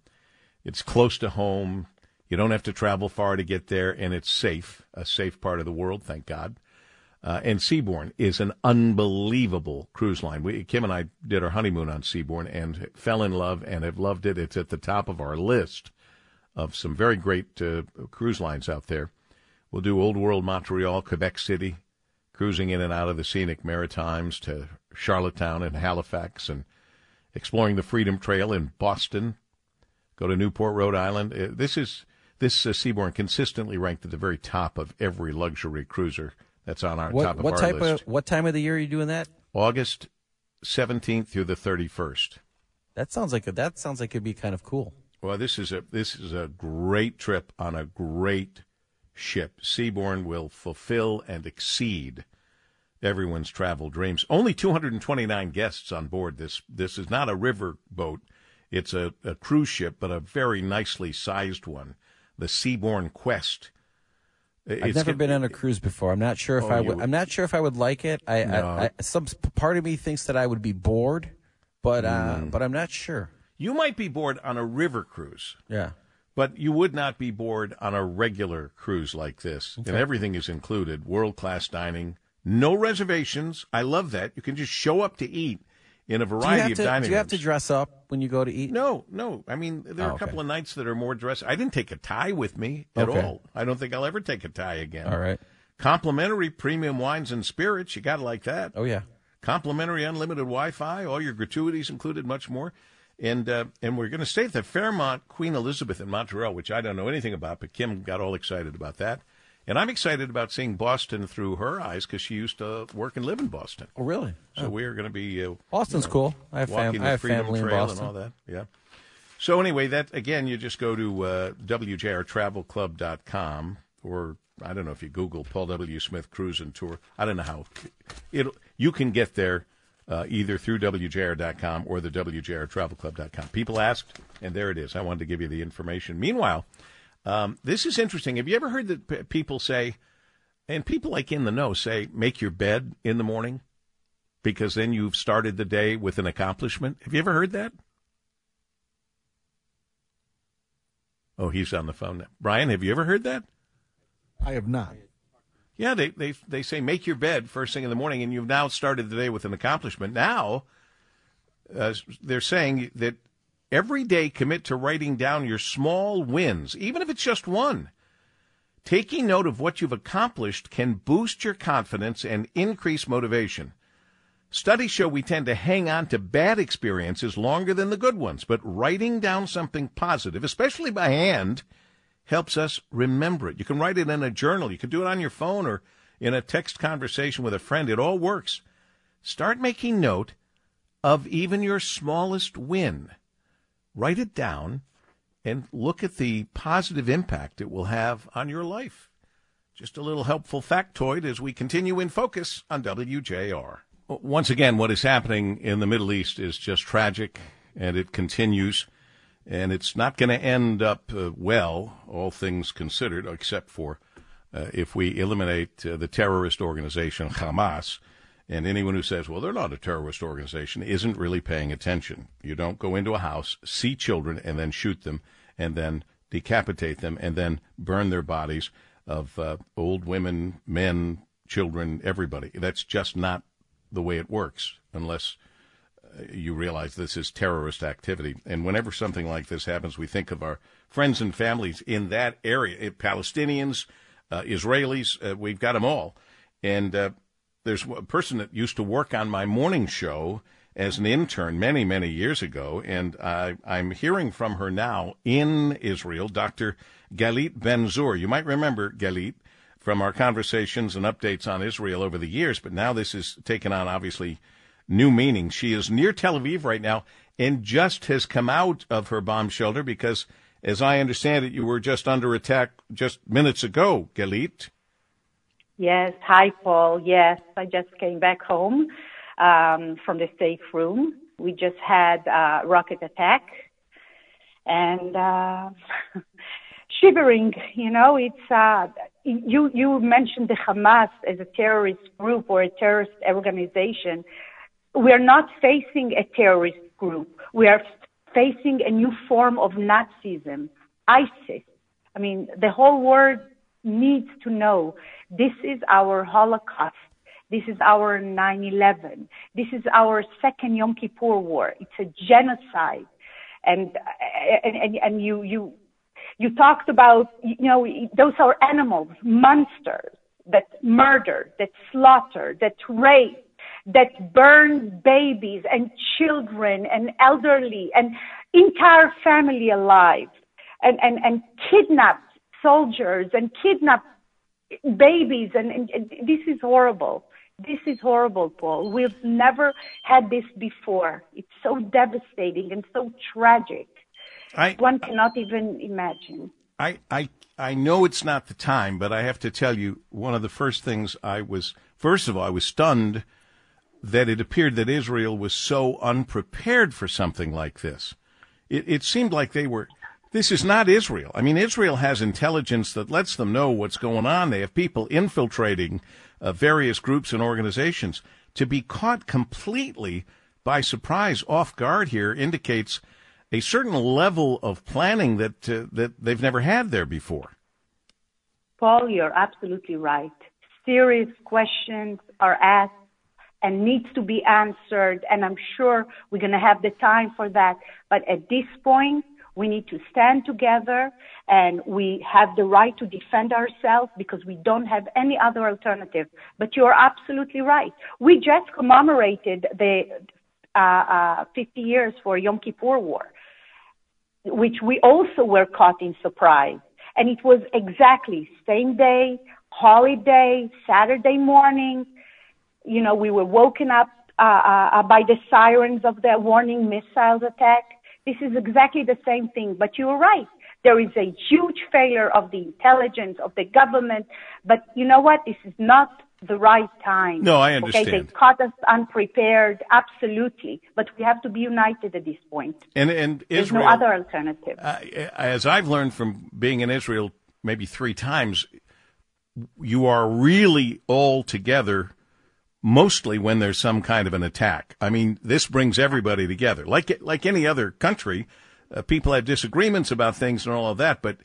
It's close to home. You don't have to travel far to get there, and it's safe, a safe part of the world, thank God. Uh, and Seabourn is an unbelievable cruise line. We, Kim and I did our honeymoon on Seabourn and fell in love and have loved it. It's at the top of our list of some very great uh, cruise lines out there. We'll do Old World Montreal, Quebec City, cruising in and out of the scenic Maritimes to Charlottetown and Halifax and exploring the Freedom Trail in Boston. Go to Newport, Rhode Island. Uh, this is this uh, Seabourn consistently ranked at the very top of every luxury cruiser that's on our what, top of what our type list. Of, what time of the year are you doing that? August seventeenth through the thirty first. That sounds like a, that sounds like it'd be kind of cool. Well, this is a this is a great trip on a great ship. Seabourn will fulfill and exceed everyone's travel dreams. Only 229 guests on board. This this is not a river boat. It's a, a cruise ship, but a very nicely sized one. The Seabourn Quest. It's I've never been on a cruise before. I'm not sure if oh, I would. I'm not sure if I would like it. I, no. I, I, some part of me thinks that I would be bored, but uh, mm. but I'm not sure. You might be bored on a river cruise. Yeah. But you would not be bored on a regular cruise like this. Okay. And everything is included world class dining, no reservations. I love that. You can just show up to eat in a variety of to, dining Do you have to dress up when you go to eat? No, no. I mean, there are oh, a couple of nights that are more dress. I didn't take a tie with me at okay. all. I don't think I'll ever take a tie again. All right. Complimentary premium wines and spirits. You got to like that. Oh, yeah. Complimentary unlimited Wi Fi, all your gratuities included, much more. And uh, and we're going to stay at the Fairmont Queen Elizabeth in Montreal, which I don't know anything about, but Kim got all excited about that. And I'm excited about seeing Boston through her eyes because she used to work and live in Boston. Oh, really? So oh. we are going to be uh, Boston's you know, cool. I have, fam- I have family in Boston and all that. Yeah. So anyway, that again, you just go to uh, wjrtravelclub.com or I don't know if you Google Paul W. Smith Cruise and Tour. I don't know how it. You can get there uh, either through wjr.com or the wjrtravelclub.com. People asked, and there it is. I wanted to give you the information. Meanwhile. Um, this is interesting. Have you ever heard that p- people say, and people like in the know say, make your bed in the morning because then you've started the day with an accomplishment? Have you ever heard that? Oh, he's on the phone now. Brian, have you ever heard that? I have not. Yeah, they, they, they say make your bed first thing in the morning, and you've now started the day with an accomplishment. Now, uh, they're saying that Every day, commit to writing down your small wins, even if it's just one. Taking note of what you've accomplished can boost your confidence and increase motivation. Studies show we tend to hang on to bad experiences longer than the good ones, but writing down something positive, especially by hand, helps us remember it. You can write it in a journal, you can do it on your phone or in a text conversation with a friend. It all works. Start making note of even your smallest win. Write it down and look at the positive impact it will have on your life. Just a little helpful factoid as we continue in focus on WJR. Once again, what is happening in the Middle East is just tragic, and it continues. And it's not going to end up uh, well, all things considered, except for uh, if we eliminate uh, the terrorist organization Hamas. And anyone who says, well, they're not a terrorist organization, isn't really paying attention. You don't go into a house, see children, and then shoot them, and then decapitate them, and then burn their bodies of uh, old women, men, children, everybody. That's just not the way it works unless uh, you realize this is terrorist activity. And whenever something like this happens, we think of our friends and families in that area Palestinians, uh, Israelis, uh, we've got them all. And uh, there's a person that used to work on my morning show as an intern many, many years ago, and I, I'm hearing from her now in Israel, Dr. Galit Ben-Zur. You might remember Galit from our conversations and updates on Israel over the years, but now this has taken on obviously new meaning. She is near Tel Aviv right now and just has come out of her bomb shelter because, as I understand it, you were just under attack just minutes ago, Galit. Yes. Hi, Paul. Yes, I just came back home um, from the safe room. We just had a rocket attack, and uh, shivering. You know, it's uh, you. You mentioned the Hamas as a terrorist group or a terrorist organization. We are not facing a terrorist group. We are facing a new form of Nazism, ISIS. I mean, the whole world needs to know this is our Holocaust. This is our 9/11. This is our second Yom Kippur War. It's a genocide, and and and, and you you you talked about, you know, those are animals, monsters that murder, that slaughter, that rape, that burn babies and children and elderly and entire family alive and, and, and kidnap soldiers and kidnap babies and, and, and this is horrible. This is horrible, Paul. We've never had this before. It's so devastating and so tragic. I, One cannot even imagine. I, I, I know it's not the time, but I have to tell you, one of the first things I was, first of all, I was stunned that it appeared that Israel was so unprepared for something like this. It, it seemed like they were, this is not Israel. I mean, Israel has intelligence that lets them know what's going on. They have people infiltrating uh, various groups and organizations. To be caught completely by surprise, off guard here, indicates a certain level of planning that uh, that they've never had there before. Paul, you're absolutely right. Serious questions are asked and needs to be answered, and I'm sure we're going to have the time for that. But at this point, we need to stand together and we have the right to defend ourselves because we don't have any other alternative. But you're absolutely right. We just commemorated the uh, uh, 50 years for Yom Kippur War which we also were caught in surprise. And it was exactly same day, holiday, Saturday morning. You know, we were woken up uh, uh, by the sirens of the warning missiles attack. This is exactly the same thing. But you're right. There is a huge failure of the intelligence of the government. But you know what? This is not the right time. No, I understand. Okay, they caught us unprepared, absolutely, but we have to be united at this point. And and There's Israel, no other alternative. Uh, as I've learned from being in Israel maybe three times, you are really all together. Mostly when there's some kind of an attack. I mean, this brings everybody together. Like like any other country, uh, people have disagreements about things and all of that, but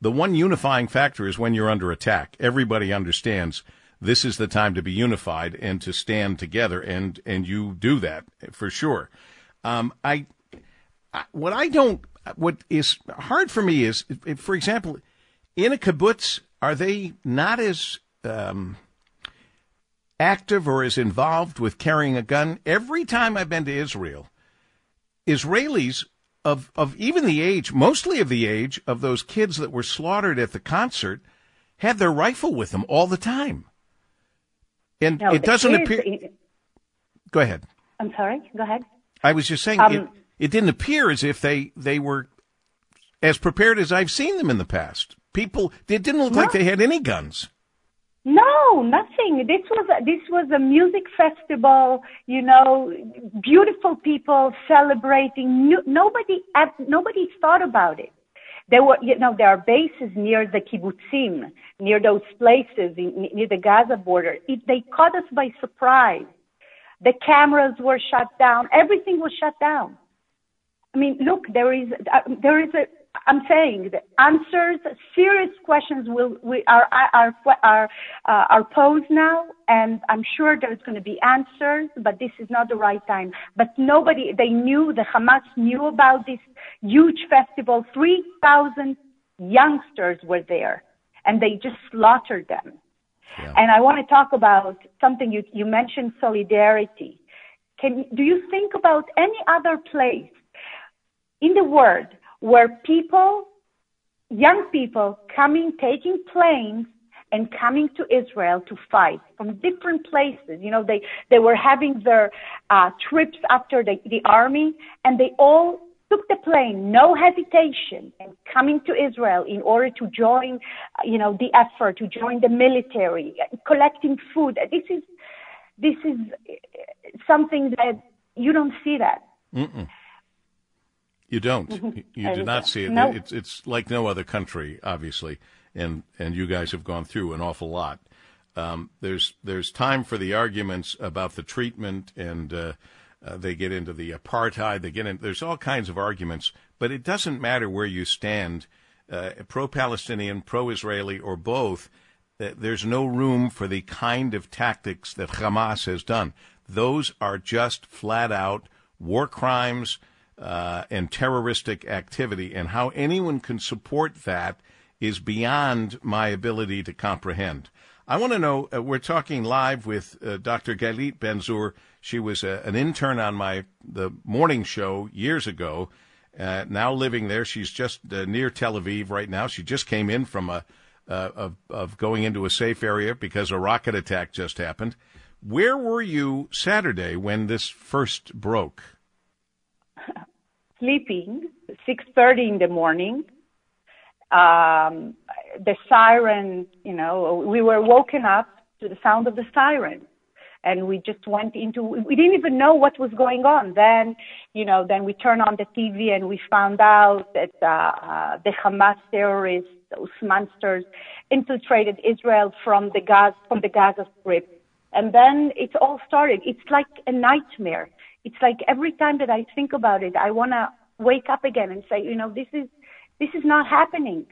the one unifying factor is when you're under attack. Everybody understands this is the time to be unified and to stand together, and and you do that for sure. Um, I, I, what I don't, what is hard for me is, for example, in a kibbutz, are they not as um, active or is involved with carrying a gun. Every time I've been to Israel, Israelis of, of even the age, mostly of the age of those kids that were slaughtered at the concert, had their rifle with them all the time. And No, it doesn't appear. Go ahead. I'm sorry. Go ahead. I was just saying Um, it, it didn't appear as if they, they were as prepared as I've seen them in the past. People, it didn't look like they had any guns. No, nothing. This was this was a music festival. You know, beautiful people celebrating. Nobody nobody thought about it. There were, you know, there are bases near the kibbutzim, near those places near the Gaza border. It, they caught us by surprise. The cameras were shut down. Everything was shut down. I mean, look, there is uh, there is a. I'm saying the answers, serious questions will we are are are uh, are posed now, and I'm sure there's going to be answers, but this is not the right time. But nobody, they knew the Hamas knew about this huge festival. Three thousand youngsters were there, and they just slaughtered them. And I want to talk about something you you mentioned solidarity. Can do you think about any other place in the world where people, young people, coming, taking planes and coming to Israel to fight from different places. You know, they, they were having their uh, trips after the, the army and they all took the plane, no hesitation, and coming to Israel in order to join, uh, you know, the effort, to join the military, collecting food. This is, this is something that you don't see that. Mm-mm. You don't. You- You do not see it. No. It's it's like no other country, obviously, and and you guys have gone through an awful lot. Um, there's there's time for the arguments about the treatment, and uh, uh, they get into the apartheid. They get in. There's all kinds of arguments, but it doesn't matter where you stand, uh, pro-Palestinian, pro-Israeli, or both. th- There's no room for the kind of tactics that Hamas has done. Those are just flat out war crimes uh, and terroristic activity, and how anyone can support that is beyond my ability to comprehend. I want to know. Uh, we're talking live with uh, Dr. Galit Benzur. She was uh, an intern on my the morning show years ago. Uh, now living there, she's just uh, near Tel Aviv right now. She just came in from a of of going into a safe area because a rocket attack just happened. Where were you Saturday when this first broke? Sleeping, 6.30 in the morning. Um, the siren, you know, we were woken up to the sound of the siren. And we just went into, we didn't even know what was going on. Then, you know, then we turned on the TV and we found out that uh, uh, the Hamas terrorists, those monsters, infiltrated Israel from the Gaza, from the Gaza Strip. And then it all started. It's like a nightmare. It's like every time that I think about it, I want to wake up again and say, you know, this is this is not happening.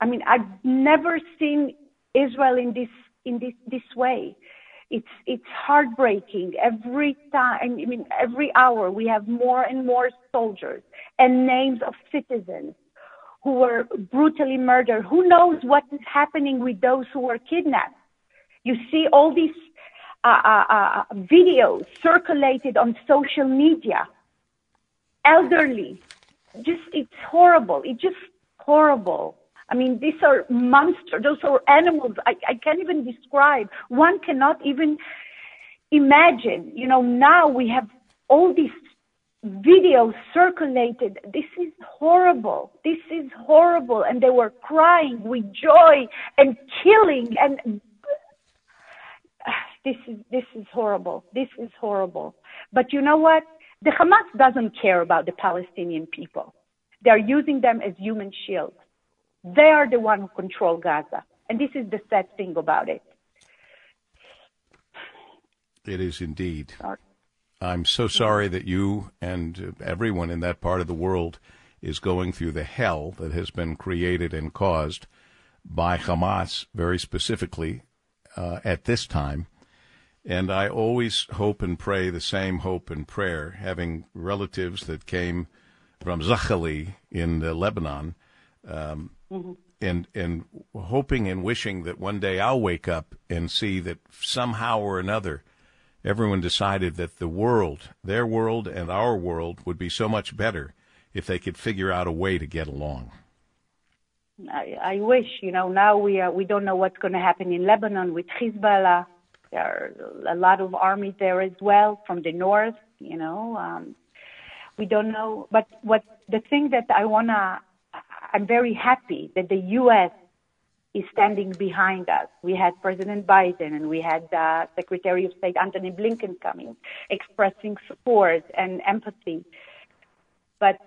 I mean, I've never seen Israel in this in this this way. It's it's heartbreaking every time. I mean, every hour we have more and more soldiers and names of citizens who were brutally murdered. Who knows what is happening with those who were kidnapped? You see all these uh, uh, uh, videos circulated on social media. Elderly, just it's horrible. It's just horrible. I mean, these are monsters. Those are animals. I, I can't even describe. One cannot even imagine. You know, now we have all these videos circulated. This is horrible. This is horrible. And they were crying with joy and killing and this is this is horrible. This is horrible. But you know what? The Hamas doesn't care about the Palestinian people. They're using them as human shields. They are the one who control Gaza. And this is the sad thing about it. It is indeed. Sorry. I'm so sorry that you and uh, everyone in that part of the world is going through the hell that has been created and caused by Hamas, very specifically uh, at this time. And I always hope and pray the same hope and prayer, having relatives that came from Zachali in uh, Lebanon, um, and and hoping and wishing that one day I'll wake up and see that somehow or another everyone decided that the world, their world and our world, would be so much better if they could figure out a way to get along. I, I wish, you know, now we are, we don't know what's going to happen in Lebanon with Hezbollah. There are a lot of armies there as well from the north, you know. Um, we don't know, but what the thing that I wanna, I'm very happy that the U.S. is standing behind us. We had President Biden and we had uh, Secretary of State Antony Blinken coming, expressing support and empathy. But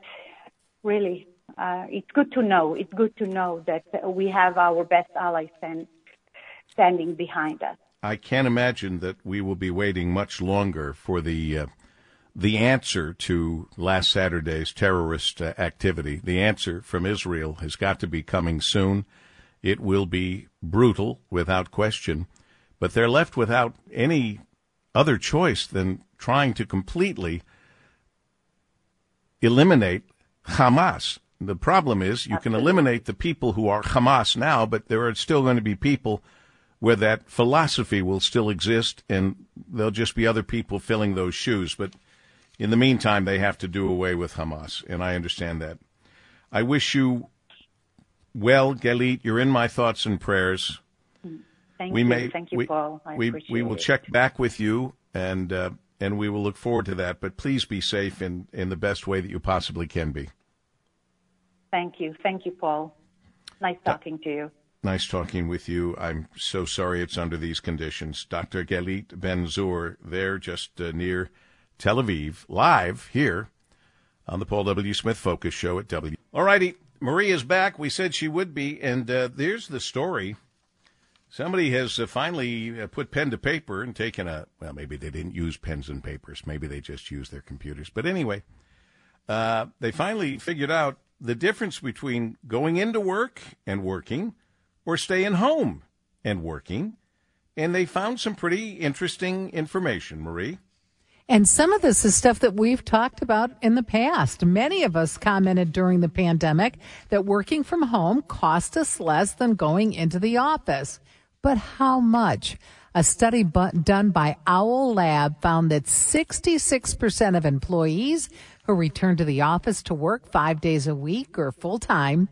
really, uh, it's good to know. It's good to know that we have our best allies stand, standing behind us. I can't imagine that we will be waiting much longer for the uh, the answer to last Saturday's terrorist uh, activity. The answer from Israel has got to be coming soon. It will be brutal, without question, but they're left without any other choice than trying to completely eliminate Hamas. The problem is you can eliminate the people who are Hamas now, but there are still going to be people where that philosophy will still exist, and there'll just be other people filling those shoes. But in the meantime, they have to do away with Hamas, and I understand that. I wish you well, Galit. You're in my thoughts and prayers. Thank we you. May, Thank you, we, Paul. I we, we will it. check back with you, and uh, and we will look forward to that. But please be safe in, in the best way that you possibly can be. Thank you. Thank you, Paul. Nice talking to you. Nice talking with you. I'm so sorry it's under these conditions. Dr. Galit Ben Zur, there just uh, near Tel Aviv, live here on the Paul W. Smith Focus Show at W. All righty, Maria's back. We said she would be, and uh, there's the story. Somebody has uh, finally uh, put pen to paper and taken a, well, maybe they didn't use pens and papers. Maybe they just used their computers. But anyway, uh, they finally figured out the difference between going into work and working or staying home and working. And they found some pretty interesting information, Marie. And some of this is stuff that we've talked about in the past. Many of us commented during the pandemic that working from home cost us less than going into the office. But how much? A study done by Owl Lab found that 66% of employees who return to the office to work five days a week or full time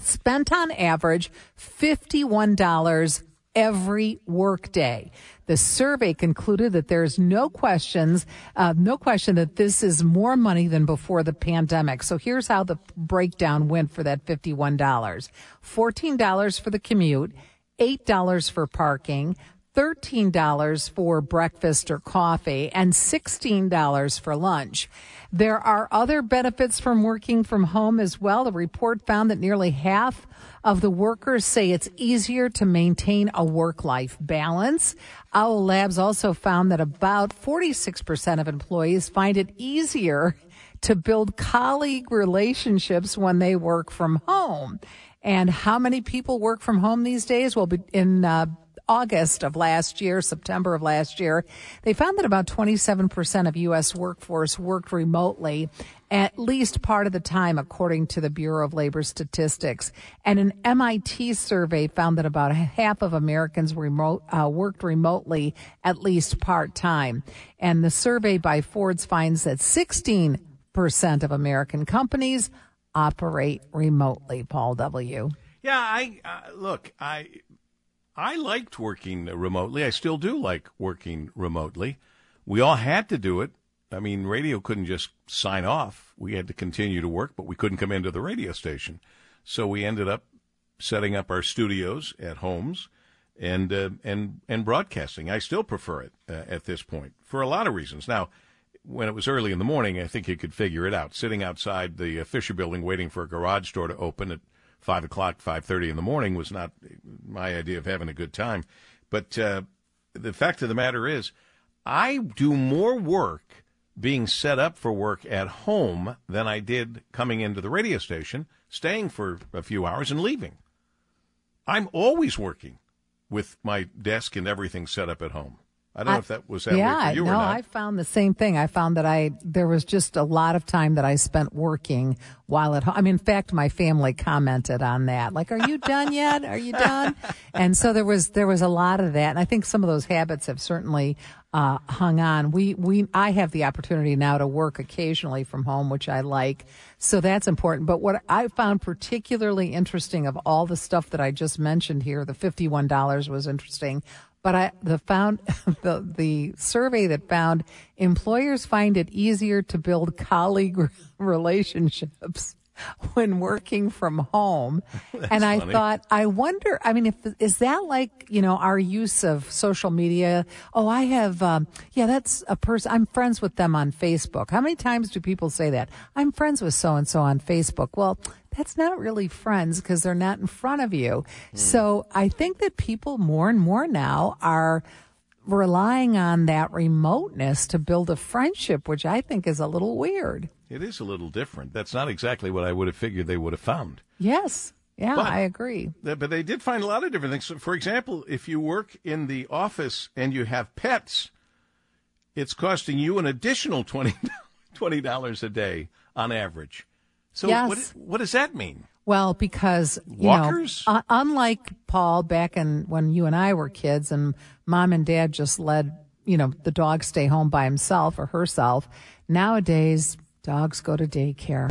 spent on average $51 every workday. The survey concluded that there is no questions, uh, no question that this is more money than before the pandemic. So here's how the breakdown went for that $51. $14 for the commute, $8 for parking, $13 for breakfast or coffee, and $16 for lunch. There are other benefits from working from home as well. The report found that nearly half of the workers say it's easier to maintain a work life balance. Owl Labs also found that about 46% of employees find it easier to build colleague relationships when they work from home. And how many people work from home these days? Well, in uh, August of last year, September of last year, they found that about 27% of U.S. workforce worked remotely at least part of the time, according to the Bureau of Labor Statistics. And an MIT survey found that about half of Americans remote, uh, worked remotely at least part time. And the survey by Forbes finds that 16% of American companies operate remotely. Paul W. Yeah, I uh, look, I I liked working remotely. I still do like working remotely. We all had to do it. I mean, radio couldn't just sign off. We had to continue to work, but we couldn't come into the radio station. So we ended up setting up our studios at homes and uh, and and broadcasting. I still prefer it uh, at this point for a lot of reasons. Now, when it was early in the morning, I think you could figure it out. Sitting outside the uh, Fisher Building, waiting for a garage door to open at five o'clock, five thirty in the morning was not my idea of having a good time. But uh, the fact of the matter is, I do more work being set up for work at home than I did coming into the radio station, staying for a few hours and leaving. I'm always working with my desk and everything set up at home. I don't know if that was that yeah, way for you no. I found the same thing. I found that I there was just a lot of time that I spent working while at home. I mean, in fact, my family commented on that. Like, "Are you done yet? Are you done?" And so there was there was a lot of that, and I think some of those habits have certainly uh, hung on. We we I have the opportunity now to work occasionally from home, which I like. So that's important. But what I found particularly interesting of all the stuff that I just mentioned here, the fifty one dollars was interesting. But I the found the the survey that found employers find it easier to build colleague relationships when working from home. and I funny. thought, I wonder, I mean, if, is that like, you know, our use of social media? Oh, I have, um, yeah, that's a person, I'm friends with them on Facebook. How many times do people say that? I'm friends with so and so on Facebook. Well, that's not really friends because they're not in front of you. So I think that people more and more now are relying on that remoteness to build a friendship, which I think is a little weird. It is a little different. That's not exactly what I would have figured they would have found. Yes. Yeah, But- I agree. But they did find a lot of different things. So, For example, if you work in the office and you have pets, it's costing you an additional 20 $20 a day on average. So Yes. what, what does that mean? Well, because you Walkers? know, uh, unlike Paul back in when you and I were kids, and mom and dad just let you know the dog stay home by himself or herself. Nowadays, dogs go to daycare,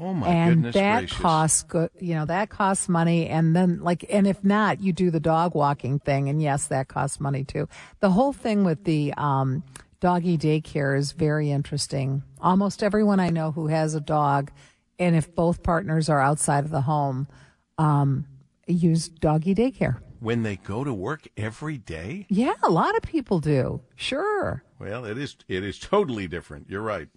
Oh my goodness. and goodness that gracious. costs good. You know that costs money, and then like, and if not, you do the dog walking thing, and yes, that costs money too. The whole thing with the um, doggy daycare is very interesting. Almost everyone I know who has a dog, and if both partners are outside of the home, um, use doggy daycare. when they go to work every day? Yeah, a lot of people do. Sure. Well, it is it is totally different. You're right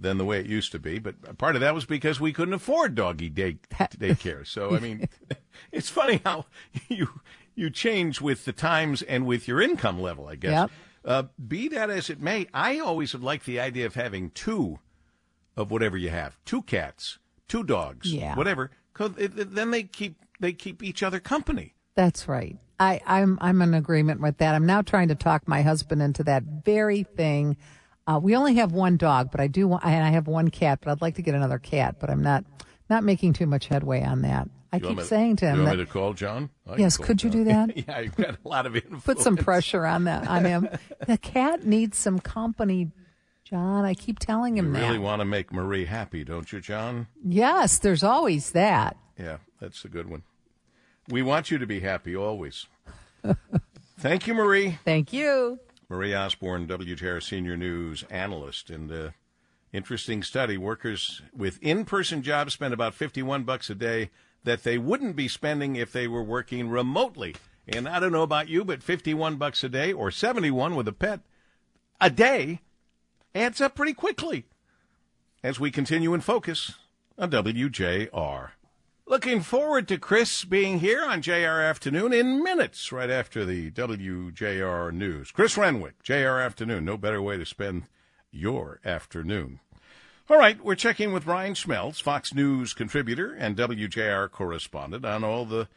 than the way it used to be. But part of that was because we couldn't afford doggy day daycare. So I mean, it's funny how you you change with the times and with your income level. I guess. Yep. Uh, be that as it may, I always have liked the idea of having two of whatever you have, two cats, two dogs, Yeah. whatever. 'cause it, then they keep they keep each other company. That's right. I, I'm I'm in agreement with that. I'm now trying to talk my husband into that very thing. Uh, we only have one dog, but I do want, and I have one cat, but I'd like to get another cat, but I'm not not making too much headway on that. I You keep saying to you him want that me to call John? I Yes, call could you John. do that? yeah, you've got a lot of influence. put some pressure on that on him. the cat needs some company, John. I keep telling You him that. You really want to make Marie happy, don't you, John? yes, there's always that. Yeah, that's a good one. We want you to be happy always. Thank you, Marie. Thank you. Marie Osborne, WJR Senior News Analyst. And uh, interesting study. Workers with in-person jobs spend about 51 bucks a day that they wouldn't be spending if they were working remotely. And I don't know about you, but 51 bucks a day or 71 with a pet a day adds up pretty quickly. As we continue in focus on WJR. Looking forward to Chris being here on JR Afternoon in minutes, right after the WJR News. Chris Renwick, JR Afternoon. No better way to spend your afternoon. All right, we're checking with Ryan Schmelz, Fox News contributor and WJR correspondent, on all the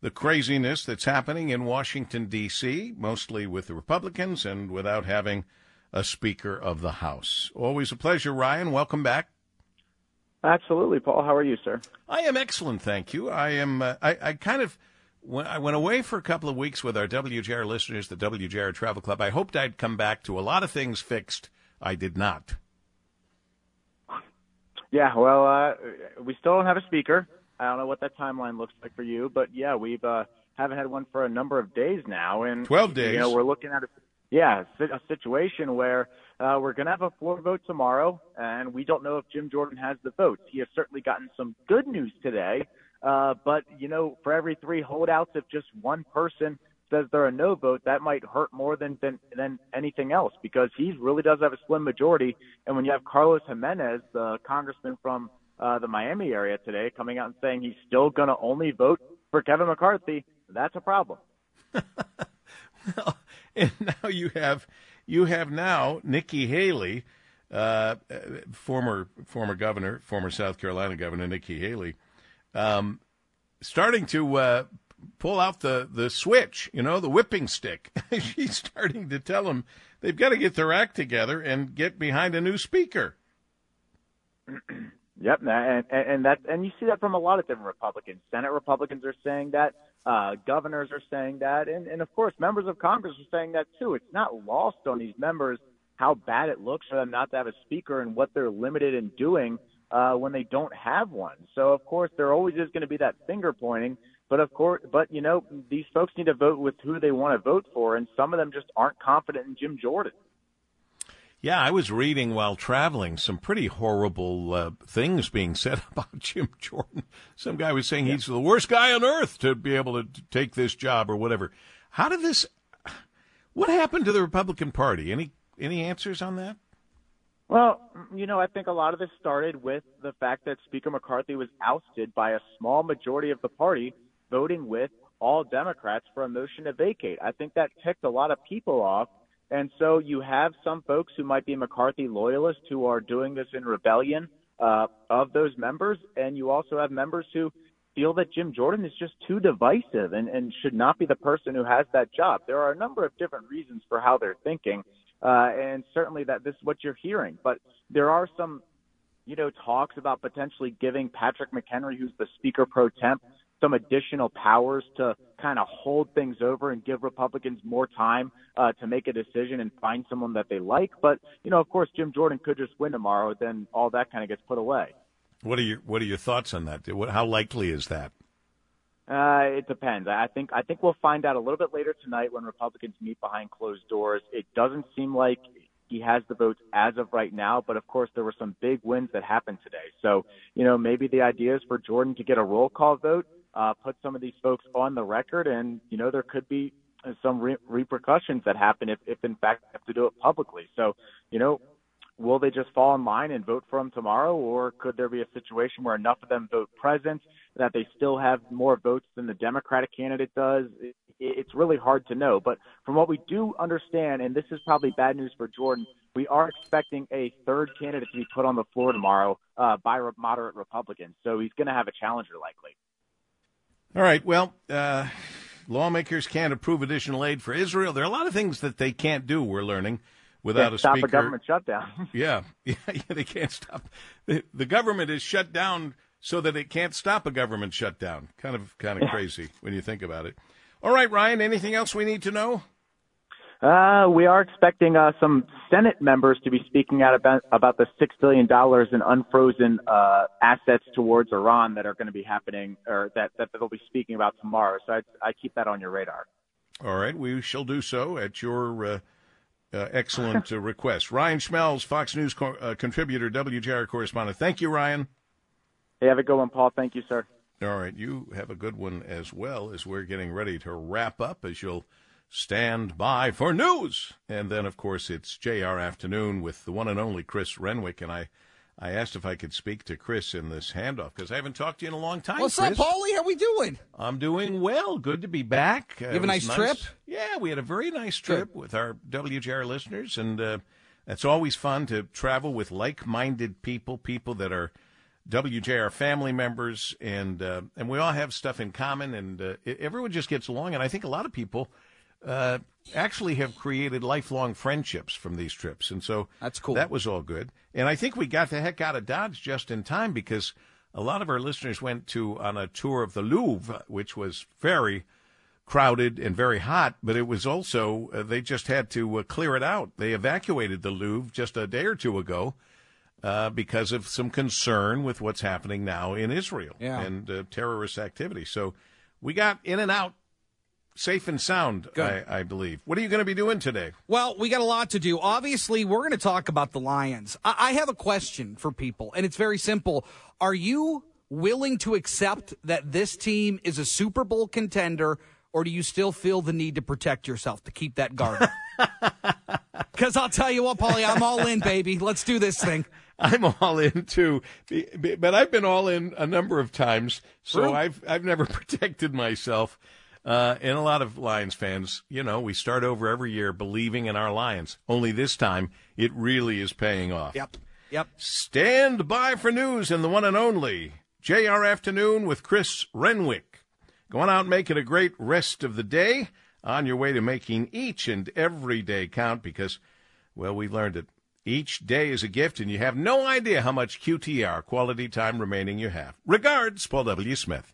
the craziness that's happening in Washington D.C., mostly with the Republicans and without having a Speaker of the House. Always a pleasure, Ryan. Welcome back. Absolutely, Paul. How are you, sir? I am excellent, thank you. I am. Uh, I, I kind of. When I went away for a couple of weeks with our WJR listeners, the WJR Travel Club. I hoped I'd come back to a lot of things fixed. I did not. Yeah, well, uh, we still don't have a speaker. I don't know what that timeline looks like for you, but yeah, we've uh, haven't had one for a number of days now, and 12 days. You know, we're looking at a yeah a si- a situation where uh, we're going to have a floor vote tomorrow, and we don't know if Jim Jordan has the votes. He has certainly gotten some good news today, uh, but you know, for every three holdouts, if just one person says they're a no vote, that might hurt more than than, than anything else because he really does have a slim majority. And when you have Carlos Gimenez, the congressman from uh, the Miami area today, coming out and saying he's still going to only vote for Kevin McCarthy, that's a problem. and now you have you have now Nikki Haley, uh, former former governor, former South Carolina governor Nikki Haley, um, starting to uh, pull out the, the switch, you know, the whipping stick. She's starting to tell them they've got to get their act together and get behind a new speaker. Yep, and and that and you see that from a lot of different Republicans. Senate Republicans are saying that, uh, governors are saying that, and and of course members of Congress are saying that too. It's not lost on these members how bad it looks for them not to have a speaker and what they're limited in doing uh, when they don't have one. So of course there always is going to be that finger pointing. But of course, but you know these folks need to vote with who they want to vote for, and some of them just aren't confident in Jim Jordan. Yeah, I was reading while traveling some pretty horrible uh, things being said about Jim Jordan. Some guy was saying yeah. he's the worst guy on earth to be able to take this job or whatever. How did this? What happened to the Republican Party? Any any answers on that? Well, you know, I think a lot of this started with the fact that Speaker McCarthy was ousted by a small majority of the party voting with all Democrats for a motion to vacate. I think that ticked a lot of people off and so you have some folks who might be McCarthy loyalists who are doing this in rebellion uh, of those members. And you also have members who feel that Jim Jordan is just too divisive and, and should not be the person who has that job. There are a number of different reasons for how they're thinking. Uh, and certainly that this is what you're hearing. But there are some, you know, talks about potentially giving Patrick McHenry, who's the Speaker pro temp, some additional powers to kind of hold things over and give Republicans more time uh, to make a decision and find someone that they like. But you know, of course, Jim Jordan could just win tomorrow. Then all that kind of gets put away. What are your What are your thoughts on that? How likely is that? Uh, it depends. I think I think we'll find out a little bit later tonight when Republicans meet behind closed doors. It doesn't seem like he has the votes as of right now, but of course there were some big wins that happened today. So, you know, maybe the idea is for Jordan to get a roll call vote uh, put some of these folks on the record, and you know there could be some re- repercussions that happen if, if in fact they have to do it publicly. So, you know, will they just fall in line and vote for him tomorrow, or could there be a situation where enough of them vote present that they still have more votes than the Democratic candidate does? It, it's really hard to know. But from what we do understand, and this is probably bad news for Jordan, we are expecting a third candidate to be put on the floor tomorrow uh, by moderate Republicans. So he's going to have a challenger likely. All right. Well, uh, lawmakers can't approve additional aid for Israel. There are a lot of things that they can't do. We're learning without a stop speaker. a government shutdown. yeah, yeah, yeah, they can't stop. The, the, government is shut down so that it can't stop a government shutdown. Kind of, kind of crazy when you think about it. All right, Ryan. Anything else we need to know? Uh, we are expecting uh, some Senate members to be speaking out about, about the six billion dollars in unfrozen uh, assets towards Iran that are going to be happening, or that that they'll be speaking about tomorrow. So I, I keep that on your radar. All right, we shall do so at your uh, uh, excellent uh, request. Ryan Schmelz, Fox News co- uh, contributor, WJR correspondent. Thank you, Ryan. Hey, have a good one, Paul. Thank you, sir. All right, you have a good one as well as we're getting ready to wrap up. As you'll Stand by for news. And then, of course, it's JR Afternoon with the one and only Chris Renwick. And I, I asked if I could speak to Chris in this handoff because I haven't talked to you in a long time. What's Chris. up, Paulie? How are we doing? I'm doing well. Good to be back. You have a nice, nice, trip? Yeah, we had a very nice trip Good. with our WJR listeners. And uh, it's always fun to travel with like minded people, people that are. WJR family members, and uh, and we all have stuff in common, and uh, everyone just gets along. And I think a lot of people uh, actually have created lifelong friendships from these trips. And so that's cool. That was all good. And I think we got the heck out of Dodge just in time because a lot of our listeners went to on a tour of the Louvre, which was very crowded and very hot, but it was also, uh, they just had to uh, clear it out. They evacuated the Louvre just a day or two ago. Uh, because of some concern with what's happening now in Israel yeah. and uh, terrorist activity. So we got in and out safe and sound, I, I, believe. What are you going to be doing today? Well, we got a lot to do. Obviously, we're going to talk about the Lions. I, I have a question for people, and it's very simple. Are you willing to accept that this team is a Super Bowl contender, or do you still feel the need to protect yourself to keep that guard? Because I'll tell you what, Paulie, I'm all in, baby. Let's do this thing. I'm all in too, but I've been all in a number of times, so True. I've I've never protected myself. Uh, and a lot of Lions fans, you know, we start over every year believing in our Lions. Only this time, it really is paying off. Yep. Yep. Stand by for news and the one and only JR Afternoon with Chris Renwick. Go on out and make it a great rest of the day on your way to making each and every day count because, well, we learned it. Each day is a gift, and you have no idea how much QTR quality time remaining you have. Regards, Paul W. Smith.